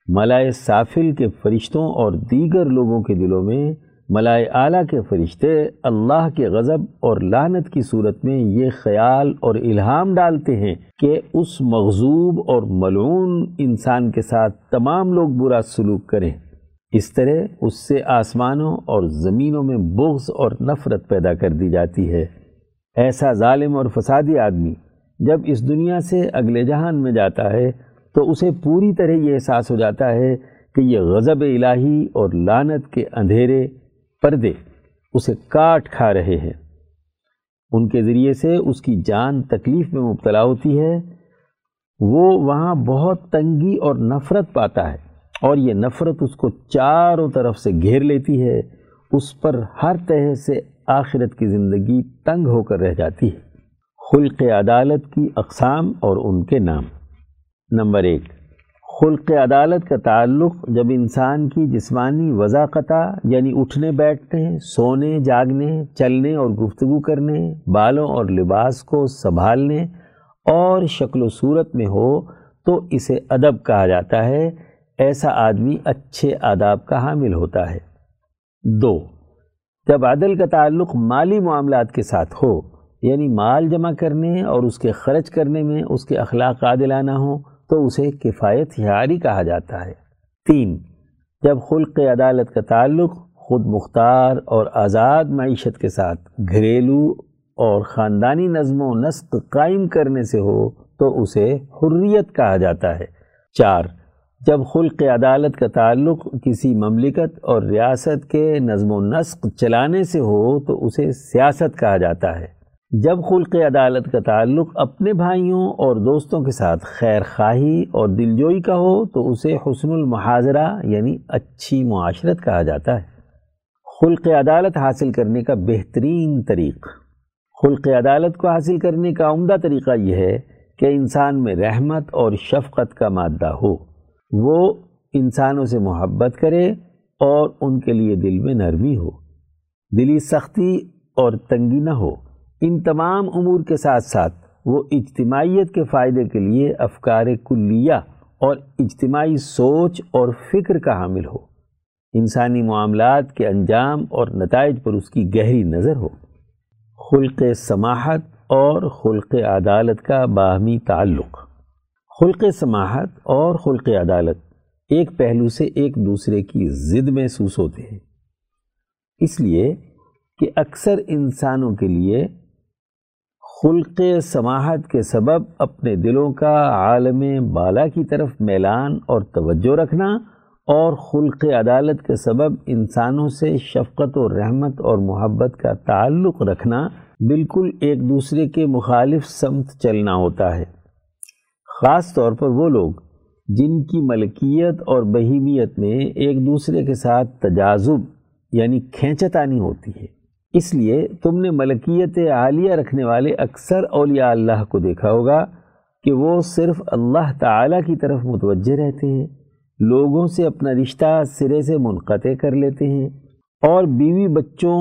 ملائے سافل کے فرشتوں اور دیگر لوگوں کے دلوں میں، ملائے اعلیٰ کے فرشتے اللہ کے غضب اور لانت کی صورت میں یہ خیال اور الہام ڈالتے ہیں کہ اس مغزوب اور ملعون انسان کے ساتھ تمام لوگ برا سلوک کریں۔ اس طرح اس سے آسمانوں اور زمینوں میں بغض اور نفرت پیدا کر دی جاتی ہے۔ ایسا ظالم اور فسادی آدمی جب اس دنیا سے اگلے جہان میں جاتا ہے، تو اسے پوری طرح یہ احساس ہو جاتا ہے کہ یہ غضب الہی اور لانت کے اندھیرے پردے اسے کاٹ کھا رہے ہیں۔ ان کے ذریعے سے اس کی جان تکلیف میں مبتلا ہوتی ہے۔ وہ وہاں بہت تنگی اور نفرت پاتا ہے اور یہ نفرت اس کو چاروں طرف سے گھیر لیتی ہے۔ اس پر ہر طرح سے آخرت کی زندگی تنگ ہو کر رہ جاتی ہے۔ خلق عدالت کی اقسام اور ان کے نام۔ نمبر ایک، خلق عدالت کا تعلق جب انسان کی جسمانی وضاقتہ یعنی اٹھنے، بیٹھنے، سونے، جاگنے، چلنے اور گفتگو کرنے، بالوں اور لباس کو سنبھالنے اور شکل و صورت میں ہو، تو اسے ادب کہا جاتا ہے۔ ایسا آدمی اچھے آداب کا حامل ہوتا ہے۔ دو جب عدل کا تعلق مالی معاملات کے ساتھ ہو یعنی مال جمع کرنے اور اس کے خرچ کرنے میں اس کے اخلاق عادلانہ ہوں، تو اسے کفایت یاری کہا جاتا ہے۔ تین، جب خلق عدالت کا تعلق خود مختار اور آزاد معیشت کے ساتھ گھریلو اور خاندانی نظم و نسق قائم کرنے سے ہو، تو اسے حریت کہا جاتا ہے۔ چار جب خلق عدالت کا تعلق کسی مملکت اور ریاست کے نظم و نسق چلانے سے ہو تو اسے سیاست کہا جاتا ہے۔ جب خلق عدالت کا تعلق اپنے بھائیوں اور دوستوں کے ساتھ خیر خواہی اور دلجوئی کا ہو تو اسے حسن المحاضرہ یعنی اچھی معاشرت کہا جاتا ہے۔ خلق عدالت حاصل کرنے کا بہترین طریق۔ خلق عدالت کو حاصل کرنے کا عمدہ طریقہ یہ ہے کہ انسان میں رحمت اور شفقت کا مادہ ہو۔ وہ انسانوں سے محبت کرے اور ان کے لیے دل میں نرمی ہو۔ دلی سختی اور تنگی نہ ہو۔ ان تمام امور کے ساتھ ساتھ وہ اجتماعیت کے فائدے کے لیے افکار کلیہ اور اجتماعی سوچ اور فکر کا حامل ہو۔ انسانی معاملات کے انجام اور نتائج پر اس کی گہری نظر ہو۔ خلق سماحت اور خلق عدالت کا باہمی تعلق۔ خلق سماحت اور خلق عدالت ایک پہلو سے ایک دوسرے کی ضد محسوس ہوتے ہیں۔ اس لیے کہ اکثر انسانوں کے لیے خلق سماحت کے سبب اپنے دلوں کا عالم بالا کی طرف میلان اور توجہ رکھنا اور خلق عدالت کے سبب انسانوں سے شفقت و رحمت اور محبت کا تعلق رکھنا بالکل ایک دوسرے کے مخالف سمت چلنا ہوتا ہے۔ خاص طور پر وہ لوگ جن کی ملکیت اور بہیمیت میں ایک دوسرے کے ساتھ تجازب یعنی کھینچتانی ہوتی ہے۔ اس لیے تم نے ملکیت عالیہ رکھنے والے اکثر اولیاء اللہ کو دیکھا ہوگا کہ وہ صرف اللہ تعالیٰ کی طرف متوجہ رہتے ہیں، لوگوں سے اپنا رشتہ سرے سے منقطع کر لیتے ہیں اور بیوی بچوں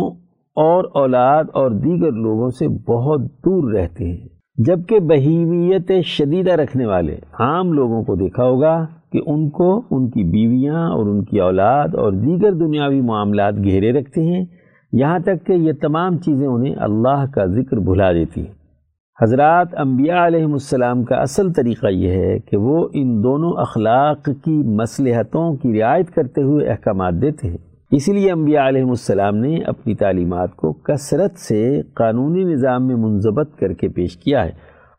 اور اولاد اور دیگر لوگوں سے بہت دور رہتے ہیں۔ جبکہ بہیمیت شدیدہ رکھنے والے عام لوگوں کو دیکھا ہوگا کہ ان کو ان کی بیویاں اور ان کی اولاد اور دیگر دنیاوی معاملات گھیرے رکھتے ہیں۔ یہاں تک کہ یہ تمام چیزیں انہیں اللہ کا ذکر بھلا دیتی ہیں۔ حضرات انبیاء علیہ السلام کا اصل طریقہ یہ ہے کہ وہ ان دونوں اخلاق کی مصلحتوں کی رعایت کرتے ہوئے احکامات دیتے ہیں۔ اسی لیے انبیاء علیہ السلام نے اپنی تعلیمات کو کثرت سے قانونی نظام میں منضبط کر کے پیش کیا ہے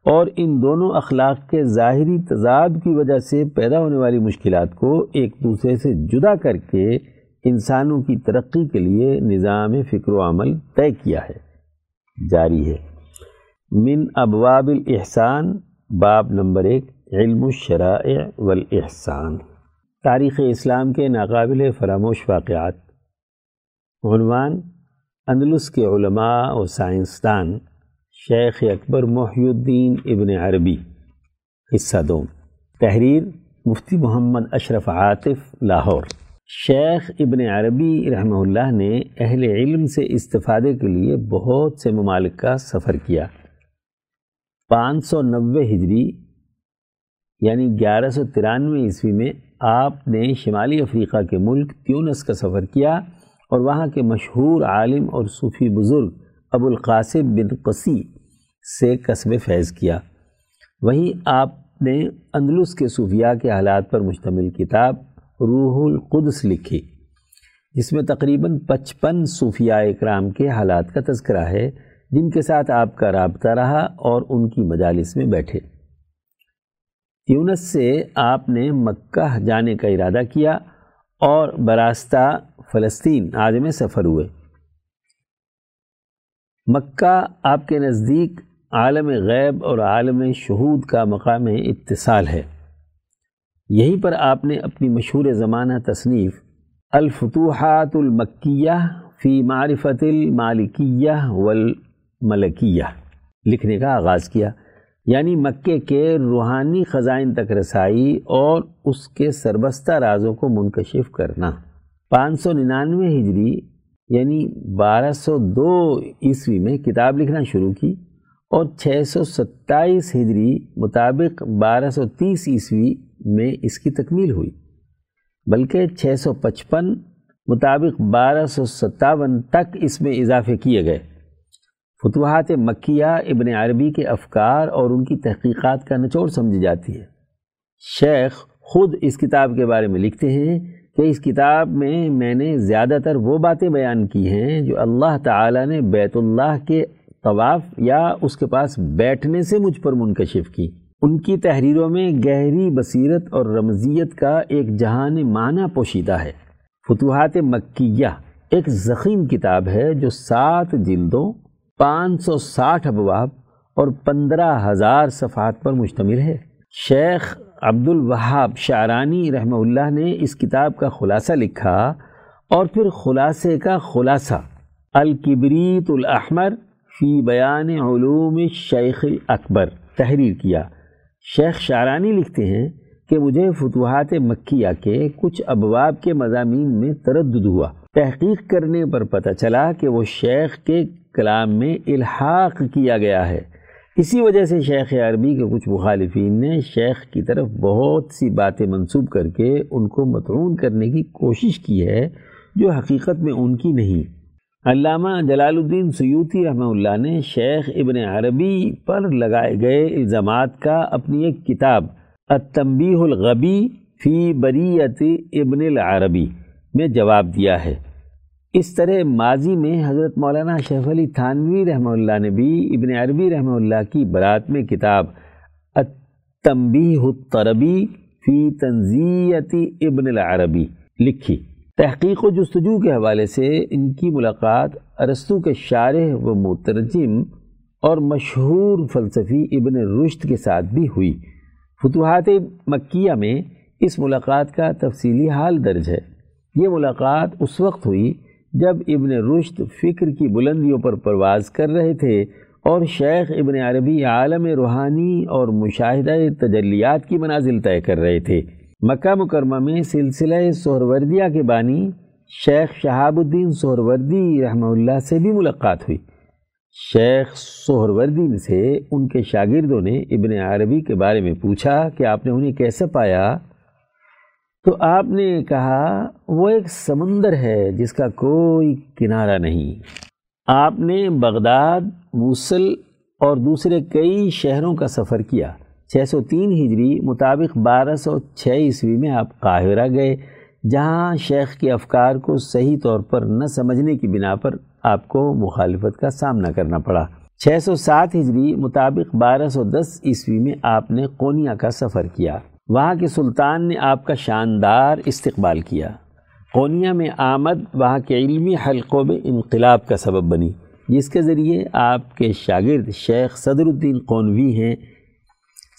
اور ان دونوں اخلاق کے ظاہری تضاد کی وجہ سے پیدا ہونے والی مشکلات کو ایک دوسرے سے جدا کر کے انسانوں کی ترقی کے لیے نظام فکر و عمل طے کیا ہے، جاری ہے۔ من ابواب الاحسان، باب نمبر ایک، علم الشرائع والاحسان تاریخ اسلام کے ناقابل فراموش واقعات۔ عنوان اندلس کے علماء و سائنسدان شیخ اکبر محی الدین ابن عربی۔ حصہ دوم تحریر مفتی محمد اشرف عاطف، لاہور۔ شیخ ابن عربی رحمہ اللہ نے اہل علم سے استفادے کے لیے بہت سے ممالک کا سفر کیا۔ پانچ سو نوے ہجری یعنی گیارہ سو ترانوے عیسوی میں آپ نے شمالی افریقہ کے ملک تیونس کا سفر کیا اور وہاں کے مشہور عالم اور صوفی بزرگ ابو القاسم بن قسی سے قصب فیض کیا۔ وہیں آپ نے اندلس کے صوفیاء کے حالات پر مشتمل کتاب روح القدس لکھی، جس میں تقریباً پچپن صوفیاء اکرام کے حالات کا تذکرہ ہے، جن کے ساتھ آپ کا رابطہ رہا اور ان کی مجالس میں بیٹھے۔ تیونس سے آپ نے مکہ جانے کا ارادہ کیا اور براستہ فلسطین آج میں سفر ہوئے۔ مکہ آپ کے نزدیک عالم غیب اور عالم شہود کا مقام اتصال ہے۔ یہیں پر آپ نے اپنی مشہور زمانہ تصنیف الفتوحات المکیہ فی معرفت المالکیہ والملکیہ لکھنے کا آغاز کیا۔ یعنی مکے کے روحانی خزائن تک رسائی اور اس کے سربستہ رازوں کو منکشف کرنا۔ پانچ سو ننانوے ہجری یعنی بارہ سو دو عیسوی میں کتاب لکھنا شروع کی اور چھ سو ستائیس ہجری مطابق بارہ سو تیس عیسوی میں اس کی تکمیل ہوئی۔ بلکہ چھ سو پچپن مطابق بارہ سو ستاون تک اس میں اضافے کیے گئے۔ فتوحات مکیہ ابن عربی کے افکار اور ان کی تحقیقات کا نچوڑ سمجھی جاتی ہے۔ شیخ خود اس کتاب کے بارے میں لکھتے ہیں کہ اس کتاب میں میں نے زیادہ تر وہ باتیں بیان کی ہیں جو اللہ تعالیٰ نے بیت اللہ کے طواف یا اس کے پاس بیٹھنے سے مجھ پر منکشف کی۔ ان کی تحریروں میں گہری بصیرت اور رمضیت کا ایک جہان معنی پوشیدہ ہے۔ فتوحات مکیہ ایک زخیم کتاب ہے جو سات جلدوں پانچ سو ساٹھ ابواب اور پندرہ ہزار صفحات پر مشتمل ہے۔ شیخ عبد الوہاب شعرانی رحمہ اللہ نے اس کتاب کا خلاصہ لکھا اور پھر خلاصے کا خلاصہ الکبریت الاحمر فی بیان علوم شیخ اکبر تحریر کیا۔ شیخ شارانی لکھتے ہیں کہ مجھے فتوحات مکیہ کے کچھ ابواب کے مضامین میں تردد ہوا۔ تحقیق کرنے پر پتہ چلا کہ وہ شیخ کے کلام میں الحاق کیا گیا ہے۔ اسی وجہ سے شیخ عربی کے کچھ مخالفین نے شیخ کی طرف بہت سی باتیں منسوب کر کے ان کو متعون کرنے کی کوشش کی ہے، جو حقیقت میں ان کی نہیں۔ علامہ جلال الدین سیوتی رحمہ اللہ نے شیخ ابن عربی پر لگائے گئے الزامات کا اپنی ایک کتاب التنبیح الغبی فی بریت ابن العربی میں جواب دیا ہے۔ اس طرح ماضی میں حضرت مولانا شیخ علی تھانوی رحمہ اللہ نے بھی ابن عربی رحمہ اللہ کی برات میں کتاب التنبیح الطربی فی تنزیت ابن العربی لکھی۔ تحقیق و جستجو کے حوالے سے ان کی ملاقات ارسطو کے شارح و مترجم اور مشہور فلسفی ابن رشد کے ساتھ بھی ہوئی۔ فتوحات مکیہ میں اس ملاقات کا تفصیلی حال درج ہے۔ یہ ملاقات اس وقت ہوئی جب ابن رشد فکر کی بلندیوں پر پرواز کر رہے تھے اور شیخ ابن عربی عالم روحانی اور مشاہدہ تجلیات کی منازل طے کر رہے تھے۔ مکہ مکرمہ میں سلسلہ سہروردیہ کے بانی شیخ شہاب الدین سہروردی رحمہ اللہ سے بھی ملاقات ہوئی۔ شیخ سہروردی سے ان کے شاگردوں نے ابن عربی کے بارے میں پوچھا کہ آپ نے انہیں کیسے پایا؟ تو آپ نے کہا وہ ایک سمندر ہے جس کا کوئی کنارہ نہیں۔ آپ نے بغداد، موصل اور دوسرے کئی شہروں کا سفر کیا۔ چھ سو تین ہجری مطابق بارہ سو چھ عیسوی میں آپ قاہرہ گئے، جہاں شیخ کے افکار کو صحیح طور پر نہ سمجھنے کی بنا پر آپ کو مخالفت کا سامنا کرنا پڑا۔ چھ سو سات ہجری مطابق بارہ سو دس عیسوی میں آپ نے کونیا کا سفر کیا۔ وہاں کے سلطان نے آپ کا شاندار استقبال کیا۔ کونیا میں آمد، وہاں کے علمی حلقوں میں انقلاب کا سبب بنی، جس کے ذریعے آپ کے شاگرد شیخ صدر الدین قونوی ہیں۔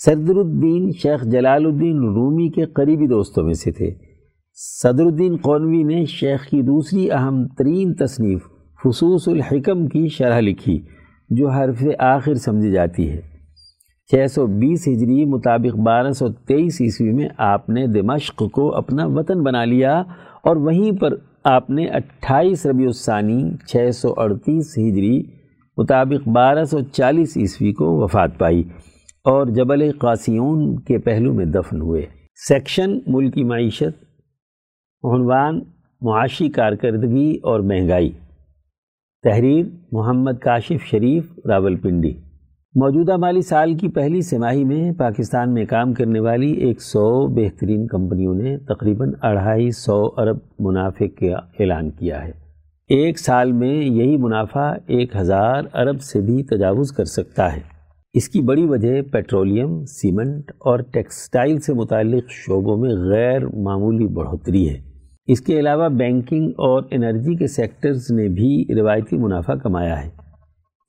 صدر الدین شیخ جلال الدین رومی کے قریبی دوستوں میں سے تھے۔ صدر الدین قونوی نے شیخ کی دوسری اہم ترین تصنیف خصوص الحکم کی شرح لکھی، جو حرف آخر سمجھی جاتی ہے۔ چھ سو بیس ہجری مطابق بارہ سو تیئیس عیسوی میں آپ نے دمشق کو اپنا وطن بنا لیا اور وہیں پر آپ نے اٹھائیس ربیع الثانی چھ سو اڑتیس ہجری مطابق بارہ سو چالیس عیسوی کو وفات پائی اور جبل قاسیون کے پہلو میں دفن ہوئے۔ سیکشن ملکی معیشت، عنوان، معاشی کارکردگی اور مہنگائی۔ تحریر، محمد کاشف شریف راول پنڈی موجودہ مالی سال کی پہلی سماہی میں پاکستان میں کام کرنے والی ایک سو بہترین کمپنیوں نے تقریباً اڑھائی سو ارب منافع کا اعلان کیا ہے۔ ایک سال میں یہی منافع ایک ہزار ارب سے بھی تجاوز کر سکتا ہے۔ اس کی بڑی وجہ پیٹرولیم، سیمنٹ اور ٹیکسٹائل سے متعلق شعبوں میں غیر معمولی بڑھوتری ہے۔ اس کے علاوہ بینکنگ اور انرجی کے سیکٹرز نے بھی روایتی منافع کمایا ہے۔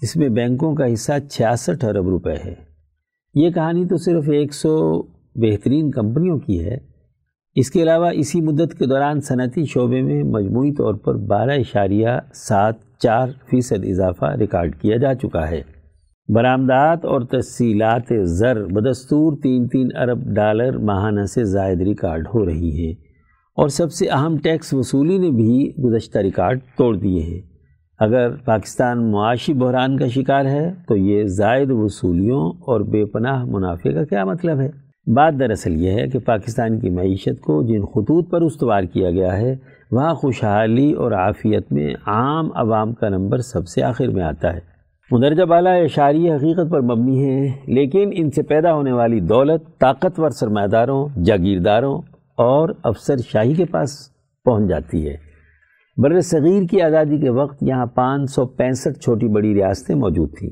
جس میں بینکوں کا حصہ چھیاسٹھ ارب روپے ہے۔ یہ کہانی تو صرف ایک سو بہترین کمپنیوں کی ہے۔ اس کے علاوہ اسی مدت کے دوران صنعتی شعبے میں مجموعی طور پر بارہ اشاریہ سات چار فیصد اضافہ ریکارڈ کیا جا چکا ہے۔ برآمدات اور تفصیلات زر بدستور تین تین ارب ڈالر ماہانہ سے زائد ریکارڈ ہو رہی ہے۔ اور سب سے اہم ٹیکس وصولی نے بھی گزشتہ ریکارڈ توڑ دیے ہیں۔ اگر پاکستان معاشی بحران کا شکار ہے، تو یہ زائد وصولیوں اور بے پناہ منافع کا کیا مطلب ہے؟ بات دراصل یہ ہے کہ پاکستان کی معیشت کو جن خطوط پر استوار کیا گیا ہے، وہاں خوشحالی اور عافیت میں عام عوام کا نمبر سب سے آخر میں آتا ہے۔ مندرجہ بالا اشاری حقیقت پر مبنی ہے، لیکن ان سے پیدا ہونے والی دولت طاقتور سرمایہ داروں، جاگیرداروں اور افسر شاہی کے پاس پہنچ جاتی ہے۔ بر صغیر کی آزادی کے وقت یہاں پانچ سو پینسٹھ چھوٹی بڑی ریاستیں موجود تھیں۔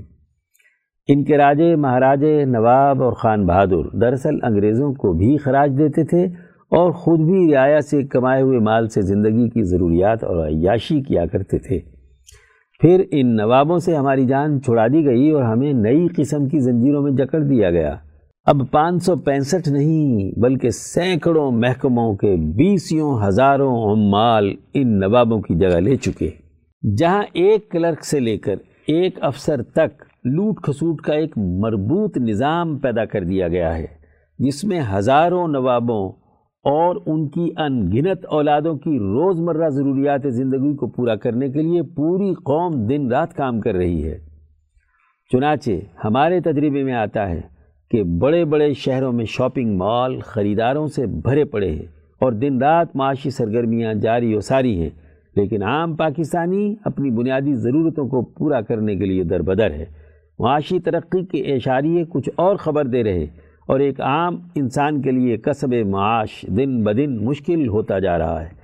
ان کے راجے مہاراجے نواب اور خان بہادر دراصل انگریزوں کو بھی خراج دیتے تھے اور خود بھی رعایا سے کمائے ہوئے مال سے زندگی کی ضروریات اور عیاشی کیا کرتے تھے۔ پھر ان نوابوں سے ہماری جان چھڑا دی گئی اور ہمیں نئی قسم کی زنجیروں میں جکڑ دیا گیا۔ اب پانچ سو پینسٹھ نہیں بلکہ سینکڑوں محکموں کے بیسیوں ہزاروں عمال ان نوابوں کی جگہ لے چکے جہاں ایک کلرک سے لے کر ایک افسر تک لوٹ کھسوٹ کا ایک مربوط نظام پیدا کر دیا گیا ہے، جس میں ہزاروں نوابوں اور ان کی ان گنت اولادوں کی روز مرہ ضروریات زندگی کو پورا کرنے کے لیے پوری قوم دن رات کام کر رہی ہے۔ چنانچہ ہمارے تجربے میں آتا ہے کہ بڑے بڑے شہروں میں شاپنگ مال خریداروں سے بھرے پڑے ہیں اور دن رات معاشی سرگرمیاں جاری و ساری ہیں، لیکن عام پاکستانی اپنی بنیادی ضرورتوں کو پورا کرنے کے لیے در بدر ہے۔ معاشی ترقی کے اشاریے کچھ اور خبر دے رہے اور ایک عام انسان کے لیے کسب معاش دن بدن مشکل ہوتا جا رہا ہے۔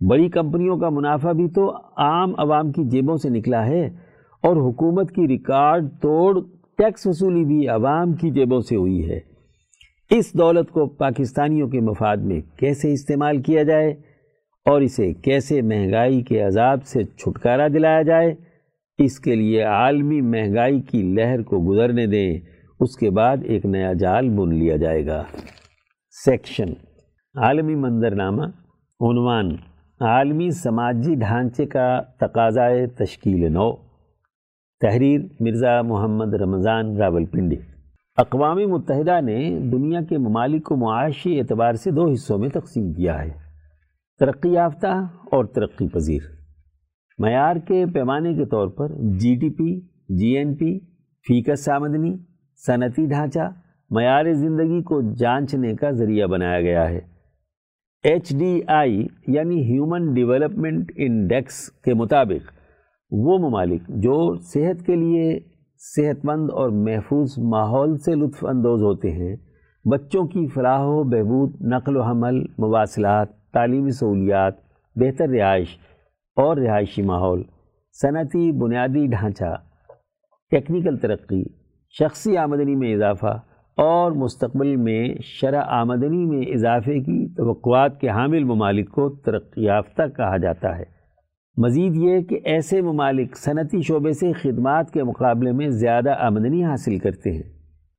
بڑی کمپنیوں کا منافع بھی تو عام عوام کی جیبوں سے نکلا ہے اور حکومت کی ریکارڈ توڑ ٹیکس وصولی بھی عوام کی جیبوں سے ہوئی ہے۔ اس دولت کو پاکستانیوں کے مفاد میں کیسے استعمال کیا جائے اور اسے کیسے مہنگائی کے عذاب سے چھٹکارا دلایا جائے، اس کے لیے عالمی مہنگائی کی لہر کو گزرنے دیں، اس کے بعد ایک نیا جال بن لیا جائے گا۔ سیکشن عالمی منظرنامہ عنوان عالمی سماجی ڈھانچے کا تقاضائے تشکیل نو۔ تحریر مرزا محمد رمضان راول پنڈی اقوام متحدہ نے دنیا کے ممالک کو معاشی اعتبار سے دو حصوں میں تقسیم کیا ہے، ترقی یافتہ اور ترقی پذیر۔ معیار کے پیمانے کے طور پر G D P G N P, fix آمدنی، صنعتی ڈھانچہ، معیار زندگی کو جانچنے کا ذریعہ بنایا گیا ہے۔ ایچ ڈی آئی یعنی ہیومن ڈیولپمنٹ انڈیکس کے مطابق وہ ممالک جو صحت کے لیے صحت مند اور محفوظ ماحول سے لطف اندوز ہوتے ہیں، بچوں کی فلاح و بہبود، نقل و حمل، مواصلات، تعلیمی سہولیات، بہتر رہائش اور رہائشی ماحول، صنعتی بنیادی ڈھانچہ، ٹیکنیکل ترقی، شخصی آمدنی میں اضافہ اور مستقبل میں شرح آمدنی میں اضافے کی توقعات کے حامل ممالک کو ترقی یافتہ کہا جاتا ہے۔ مزید یہ کہ ایسے ممالک صنعتی شعبے سے خدمات کے مقابلے میں زیادہ آمدنی حاصل کرتے ہیں۔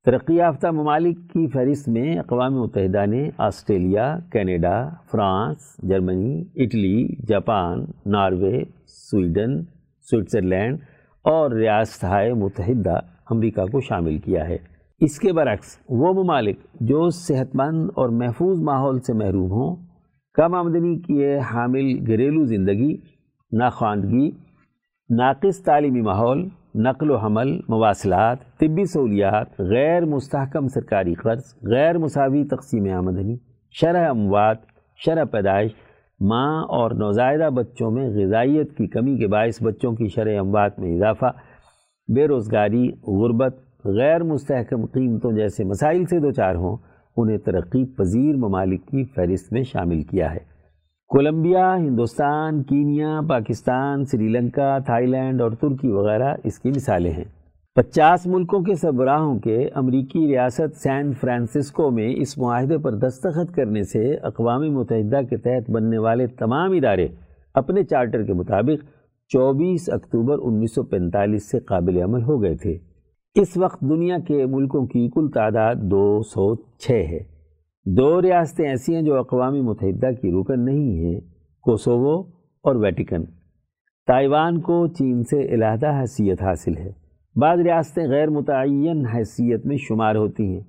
ترقی یافتہ ممالک کی فہرست میں اقوام متحدہ نے Australia, Canada, France, Germany, Italy, Japan, Norway, Sweden, Switzerland اور ریاستہائے متحدہ امریکہ کو شامل کیا ہے۔ اس کے برعکس وہ ممالک جو صحت مند اور محفوظ ماحول سے محروم ہوں، کم آمدنی کی حامل گھریلو زندگی ناخواندگی، ناقص تعلیمی ماحول، نقل و حمل، مواصلات، طبی سہولیات، غیر مستحکم سرکاری قرض، غیر مساوی تقسیم آمدنی، شرح اموات، شرح پیدائش، ماں اور نوزائیدہ بچوں میں غذائیت کی کمی کے باعث بچوں کی شرح اموات میں اضافہ، بے روزگاری، غربت، غیر مستحکم قیمتوں جیسے مسائل سے دو چار ہوں، انہیں ترقی پذیر ممالک کی فہرست میں شامل کیا ہے۔ Colombia, Hindustan, Kenya, Pakistan, Sri Lanka Thailand اور ترکی وغیرہ اس کی مثالیں ہیں۔ پچاس ملکوں کے سربراہوں کے امریکی ریاست سین فرانسسکو میں اس معاہدے پر دستخط کرنے سے اقوام متحدہ کے تحت بننے والے تمام ادارے اپنے چارٹر کے مطابق چوبیس اکتوبر انیس سو پینتالیس سے قابل عمل ہو گئے تھے۔ اس وقت دنیا کے ملکوں کی کل تعداد دو سو چھ ہے۔ دو ریاستیں ایسی ہیں جو اقوام متحدہ کی رکن نہیں ہیں کوسوو اور ویٹیکن۔ تائیوان کو چین سے علیحدہ حیثیت حاصل ہے۔ بعض ریاستیں غیر متعین حیثیت میں شمار ہوتی ہیں۔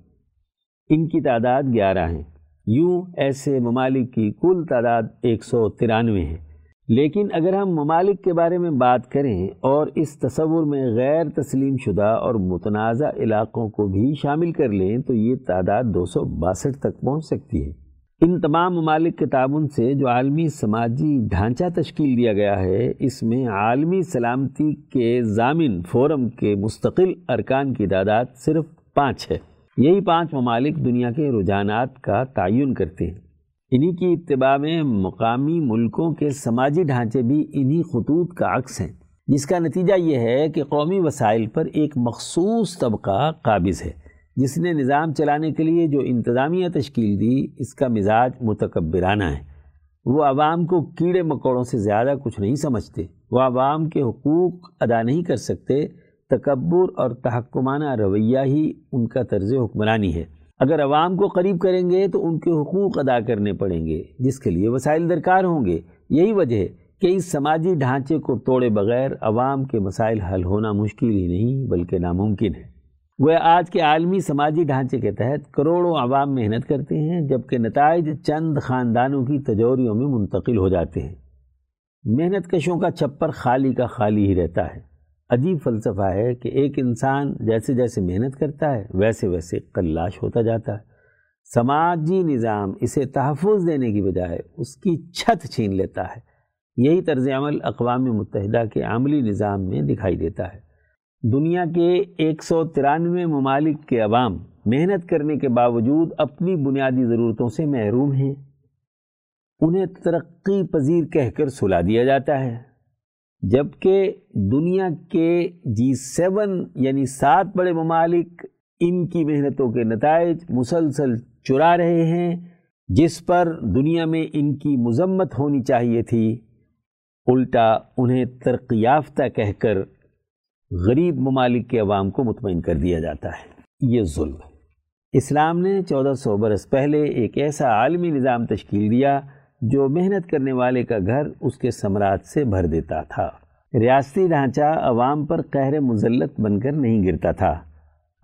ان کی تعداد گیارہ ہیں۔ یوں ایسے ممالک کی کل تعداد ایک سو ترانوے ہیں لیکن اگر ہم ممالک کے بارے میں بات کریں اور اس تصور میں غیر تسلیم شدہ اور متنازع علاقوں کو بھی شامل کر لیں تو یہ تعداد دو سو باسٹھ تک پہنچ سکتی ہے۔ ان تمام ممالک کے تعاون سے جو عالمی سماجی ڈھانچہ تشکیل دیا گیا ہے، اس میں عالمی سلامتی کے ضامن فورم کے مستقل ارکان کی تعداد صرف پانچ ہے۔ یہی پانچ ممالک دنیا کے رجحانات کا تعین کرتے ہیں۔ انہی کی اتباع میں مقامی ملکوں کے سماجی ڈھانچے بھی انہی خطوط کا عکس ہیں۔ جس کا نتیجہ یہ ہے کہ قومی وسائل پر ایک مخصوص طبقہ قابض ہے، جس نے نظام چلانے کے لیے جو انتظامیہ تشکیل دی، اس کا مزاج متکبرانہ ہے۔ وہ عوام کو کیڑے مکوڑوں سے زیادہ کچھ نہیں سمجھتے، وہ عوام کے حقوق ادا نہیں کر سکتے، تکبر اور تحکمانہ رویہ ہی ان کا طرز حکمرانی ہے۔ اگر عوام کو قریب کریں گے تو ان کے حقوق ادا کرنے پڑیں گے، جس کے لیے وسائل درکار ہوں گے۔ یہی وجہ ہے کہ اس سماجی ڈھانچے کو توڑے بغیر عوام کے مسائل حل ہونا مشکل ہی نہیں، بلکہ ناممکن ہے۔ وہ آج کے عالمی سماجی ڈھانچے کے تحت کروڑوں عوام محنت کرتے ہیں، جبکہ نتائج چند خاندانوں کی تجوریوں میں منتقل ہو جاتے ہیں۔ محنت کشوں کا چھپر خالی کا خالی ہی رہتا ہے۔ عجیب فلسفہ ہے کہ ایک انسان جیسے جیسے محنت کرتا ہے، ویسے ویسے کلاش ہوتا جاتا ہے۔ سماجی نظام اسے تحفظ دینے کی بجائے اس کی چھت چھین لیتا ہے۔ یہی طرز عمل اقوام متحدہ کے عملی نظام میں دکھائی دیتا ہے۔ دنیا کے ایک سو ترانوے ممالک کے عوام محنت کرنے کے باوجود اپنی بنیادی ضرورتوں سے محروم ہیں۔ انہیں ترقی پذیر کہہ کر سلا دیا جاتا ہے۔ جبکہ دنیا کے جی سیون یعنی سات بڑے ممالک ان کی محنتوں کے نتائج مسلسل چرا رہے ہیں، جس پر دنیا میں ان کی مذمت ہونی چاہیے تھی۔ الٹا انہیں ترقی یافتہ کہہ کر غریب ممالک کے عوام کو مطمئن کر دیا جاتا ہے۔ یہ ظلم۔ اسلام نے چودہ سو برس پہلے ایک ایسا عالمی نظام تشکیل دیا جو محنت کرنے والے کا گھر اس کے ثمرات سے بھر دیتا تھا۔ ریاستی ڈھانچہ عوام پر قہر مزلت بن کر نہیں گرتا تھا۔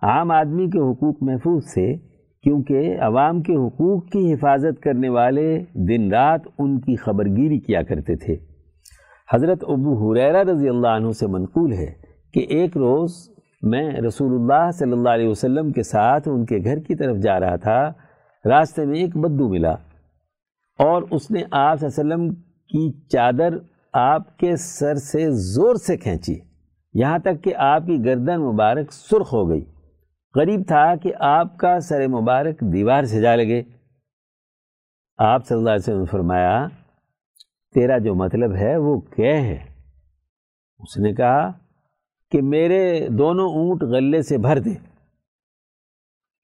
عام آدمی کے حقوق محفوظ سے کیونکہ عوام کے حقوق کی حفاظت کرنے والے دن رات ان کی خبر گیری کیا کرتے تھے۔ حضرت ابو حریرہ رضی اللہ عنہ سے منقول ہے کہ ایک روز میں رسول اللہ صلی اللہ علیہ وسلم کے ساتھ ان کے گھر کی طرف جا رہا تھا۔ راستے میں ایک بدو ملا۔ اور اس نے آپ علیہ وسلم کی چادر آپ کے سر سے زور سے کھینچی، یہاں تک کہ آپ کی گردن مبارک سرخ ہو گئی۔ غریب تھا کہ آپ کا سر مبارک دیوار سے جا لگے۔ آپ صلی اللہ علیہ وسلم نے فرمایا، تیرا جو مطلب ہے وہ کیا ہے؟ اس نے کہا کہ میرے دونوں اونٹ غلے سے بھر دے۔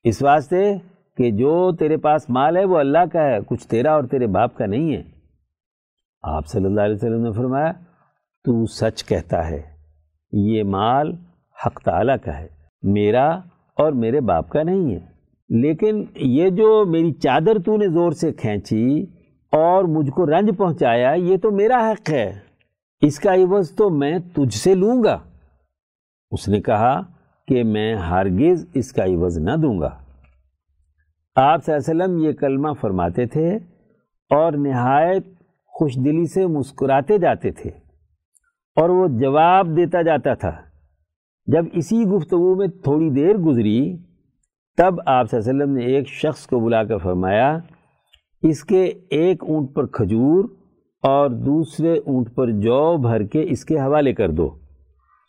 اس واسطے کہ جو تیرے پاس مال ہے وہ اللہ کا ہے، کچھ تیرا اور تیرے باپ کا نہیں ہے۔ آپ صلی اللہ علیہ وسلم نے فرمایا، تو سچ کہتا ہے، یہ مال حق تعالیٰ کا ہے، میرا اور میرے باپ کا نہیں ہے۔ لیکن یہ جو میری چادر تو نے زور سے کھینچی اور مجھ کو رنج پہنچایا، یہ تو میرا حق ہے۔ اس کا عوض تو میں تجھ سے لوں گا۔ اس نے کہا کہ میں ہرگز اس کا عوض نہ دوں گا۔ آپ صلی اللہ علیہ وسلم یہ کلمہ فرماتے تھے اور نہایت خوش دلی سے مسکراتے جاتے تھے اور وہ جواب دیتا جاتا تھا۔ جب اسی گفتگو میں تھوڑی دیر گزری، تب آپ صلی اللہ علیہ وسلم نے ایک شخص کو بلا کر فرمایا، اس کے ایک اونٹ پر کھجور اور دوسرے اونٹ پر جو بھر کے اس کے حوالے کر دو۔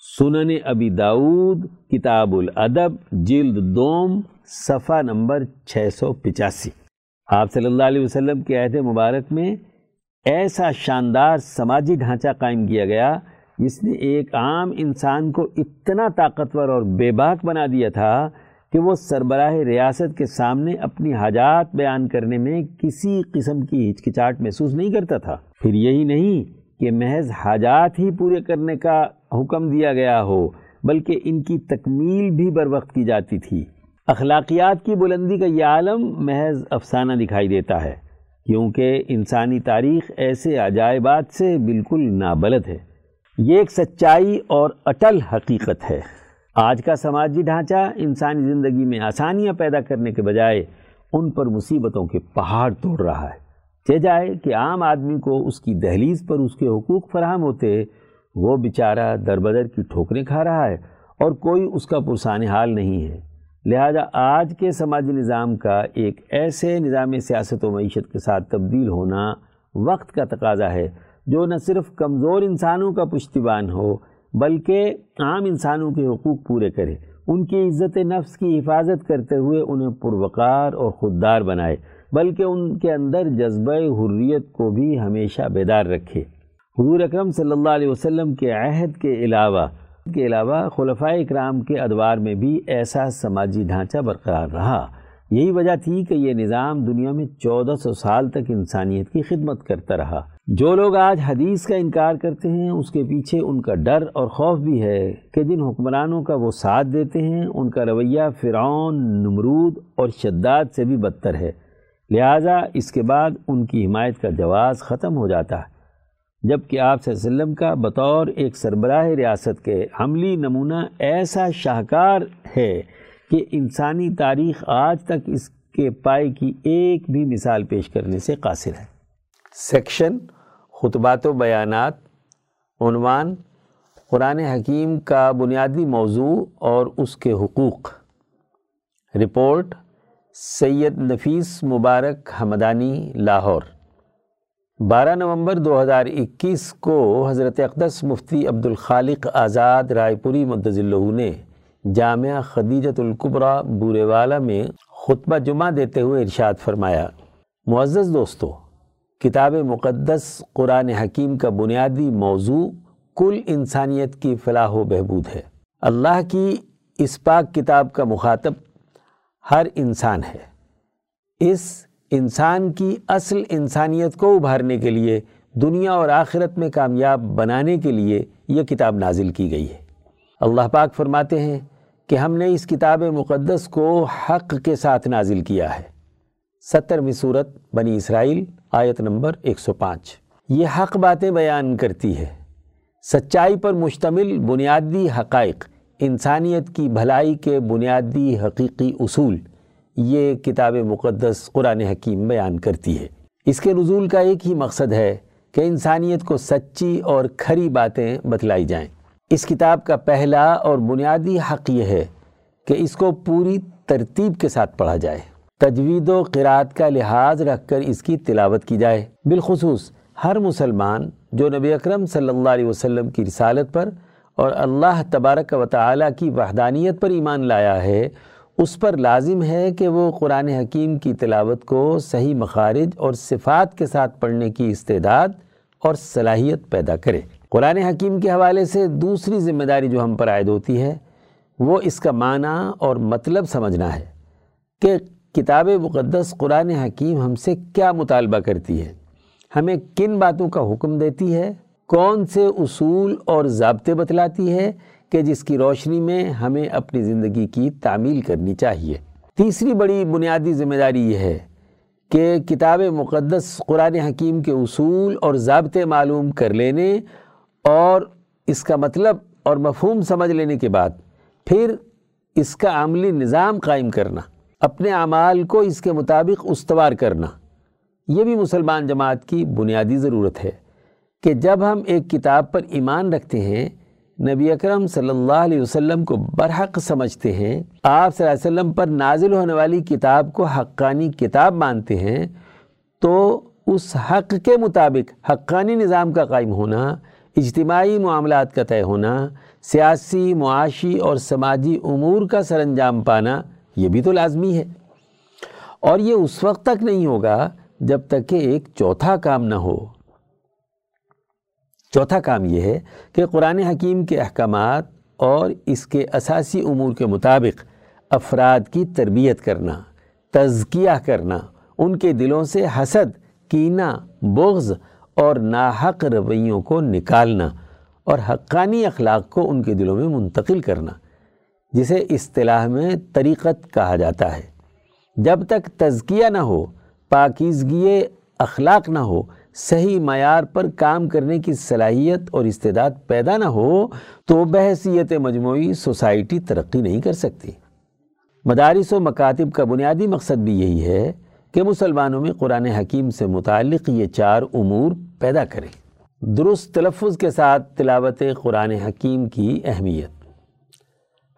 سنن ابی داود کتاب الادب، جلد دوم، صفحہ نمبر چھ سو پچاسی۔ آپ صلی اللہ علیہ وسلم کے عہد مبارک میں ایسا شاندار سماجی ڈھانچہ قائم کیا گیا جس نے ایک عام انسان کو اتنا طاقتور اور بے باک بنا دیا تھا کہ وہ سربراہ ریاست کے سامنے اپنی حاجات بیان کرنے میں کسی قسم کی ہچکچاہٹ محسوس نہیں کرتا تھا۔ پھر یہی نہیں کہ محض حاجات ہی پورے کرنے کا حکم دیا گیا ہو، بلکہ ان کی تکمیل بھی بر وقت کی جاتی تھی۔ اخلاقیات کی بلندی کا یہ عالم محض افسانہ دکھائی دیتا ہے، کیونکہ انسانی تاریخ ایسے عجائبات سے بالکل نابلد ہے۔ یہ ایک سچائی اور اٹل حقیقت ہے۔ آج کا سماجی ڈھانچہ انسانی زندگی میں آسانیاں پیدا کرنے کے بجائے ان پر مصیبتوں کے پہاڑ توڑ رہا ہے۔ چہ جائے کہ عام آدمی کو اس کی دہلیز پر اس کے حقوق فراہم ہوتے، وہ بیچارہ در بدر کی ٹھوکریں کھا رہا ہے اور کوئی اس کا پرسان حال نہیں ہے۔ لہذا آج کے سماجی نظام کا ایک ایسے نظام سیاست و معیشت کے ساتھ تبدیل ہونا وقت کا تقاضا ہے، جو نہ صرف کمزور انسانوں کا پشتیبان ہو، بلکہ عام انسانوں کے حقوق پورے کرے۔ ان کی عزت نفس کی حفاظت کرتے ہوئے انہیں پروقار اور خوددار بنائے۔ بلکہ ان کے اندر جذبہ حریت کو بھی ہمیشہ بیدار رکھے۔ حضور اکرم صلی اللہ علیہ وسلم کے عہد کے علاوہ کے علاوہ خلفۂ اکرام کے ادوار میں بھی ایسا سماجی ڈھانچہ برقرار رہا۔ یہی وجہ تھی کہ یہ نظام دنیا میں چودہ سو سال تک انسانیت کی خدمت کرتا رہا۔ جو لوگ آج حدیث کا انکار کرتے ہیں، اس کے پیچھے ان کا ڈر اور خوف بھی ہے کہ جن حکمرانوں کا وہ ساتھ دیتے ہیں، ان کا رویہ فرعون، نمرود اور شداد سے بھی بدتر ہے۔ لہٰذا اس کے بعد ان کی حمایت کا جواز ختم ہو جاتا ہے۔ جبکہ آپ صلی اللہ علیہ وسلم کا بطور ایک سربراہ ریاست کے عملی نمونہ ایسا شاہکار ہے کہ انسانی تاریخ آج تک اس کے پائے کی ایک بھی مثال پیش کرنے سے قاصر ہے۔ سیکشن، خطبات و بیانات، عنوان، قرآن حکیم کا بنیادی موضوع اور اس کے حقوق۔ رپورٹ سید نفیس مبارک حمدانی لاہور۔ بارہ نومبر دو ہزار اکیس کو حضرت اقدس مفتی عبد الخالق آزاد رائے پوری اللہ نے جامعہ خدیجت القبرہ بورے والا میں خطبہ جمعہ دیتے ہوئے ارشاد فرمایا، معزز دوستو، کتاب مقدس قرآن حکیم کا بنیادی موضوع کل انسانیت کی فلاح و بہبود ہے۔ اللہ کی اس پاک کتاب کا مخاطب ہر انسان ہے۔ اس انسان کی اصل انسانیت کو ابھارنے کے لیے، دنیا اور آخرت میں کامیاب بنانے کے لیے یہ کتاب نازل کی گئی ہے۔ اللہ پاک فرماتے ہیں کہ ہم نے اس کتاب مقدس کو حق کے ساتھ نازل کیا ہے۔ سترویں صورت بنی اسرائیل، آیت نمبر ایک سو پانچ۔ یہ حق باتیں بیان کرتی ہے۔ سچائی پر مشتمل بنیادی حقائق انسانیت کی بھلائی کے بنیادی حقیقی اصول یہ کتاب مقدس قرآن حکیم بیان کرتی ہے۔ اس کے نزول کا ایک ہی مقصد ہے کہ انسانیت کو سچی اور کھری باتیں بتلائی جائیں۔ اس کتاب کا پہلا اور بنیادی حق یہ ہے کہ اس کو پوری ترتیب کے ساتھ پڑھا جائے۔ تجوید و قرآت کا لحاظ رکھ کر اس کی تلاوت کی جائے۔ بالخصوص ہر مسلمان جو نبی اکرم صلی اللہ علیہ وسلم کی رسالت پر اور اللہ تبارک و تعالی کی وحدانیت پر ایمان لایا ہے، اس پر لازم ہے کہ وہ قرآن حکیم کی تلاوت کو صحیح مخارج اور صفات کے ساتھ پڑھنے کی استعداد اور صلاحیت پیدا کرے۔ قرآن حکیم کے حوالے سے دوسری ذمہ داری جو ہم پر عائد ہوتی ہے، وہ اس کا معنی اور مطلب سمجھنا ہے کہ کتاب مقدس قرآن حکیم ہم سے کیا مطالبہ کرتی ہے، ہمیں کن باتوں کا حکم دیتی ہے کون سے اصول اور ضابطے بتلاتی ہے کہ جس کی روشنی میں ہمیں اپنی زندگی کی تعمیل کرنی چاہیے؟ تیسری بڑی بنیادی ذمہ داری یہ ہے کہ کتاب مقدس قرآن حکیم کے اصول اور ضابطے معلوم کر لینے اور اس کا مطلب اور مفہوم سمجھ لینے کے بعد پھر اس کا عملی نظام قائم کرنا، اپنے اعمال کو اس کے مطابق استوار کرنا، یہ بھی مسلمان جماعت کی بنیادی ضرورت ہے۔ کہ جب ہم ایک کتاب پر ایمان رکھتے ہیں، نبی اکرم صلی اللہ علیہ وسلم کو برحق سمجھتے ہیں، آپ صلی اللہ علیہ وسلم پر نازل ہونے والی کتاب کو حقانی کتاب مانتے ہیں، تو اس حق کے مطابق حقانی نظام کا قائم ہونا، اجتماعی معاملات کا طے ہونا، سیاسی، معاشی اور سماجی امور کا سر انجام پانا، یہ بھی تو لازمی ہے۔ اور یہ اس وقت تک نہیں ہوگا جب تک کہ ایک چوتھا کام نہ ہو۔ چوتھا کام یہ ہے کہ قرآن حکیم کے احکامات اور اس کے اساسی امور کے مطابق افراد کی تربیت کرنا، تزکیہ کرنا، ان کے دلوں سے حسد، کینہ، بغض اور ناحق رویوں کو نکالنا اور حقانی اخلاق کو ان کے دلوں میں منتقل کرنا، جسے اصطلاح میں طریقت کہا جاتا ہے۔ جب تک تزکیہ نہ ہو، پاکیزگی اخلاق نہ ہو صحیح معیار پر کام کرنے کی صلاحیت اور استعداد پیدا نہ ہو تو بحثیت مجموعی سوسائٹی ترقی نہیں کر سکتی۔ مدارس و مکاتب کا بنیادی مقصد بھی یہی ہے کہ مسلمانوں میں قرآن حکیم سے متعلق یہ چار امور پیدا کریں۔ درست تلفظ کے ساتھ تلاوت قرآن حکیم کی اہمیت۔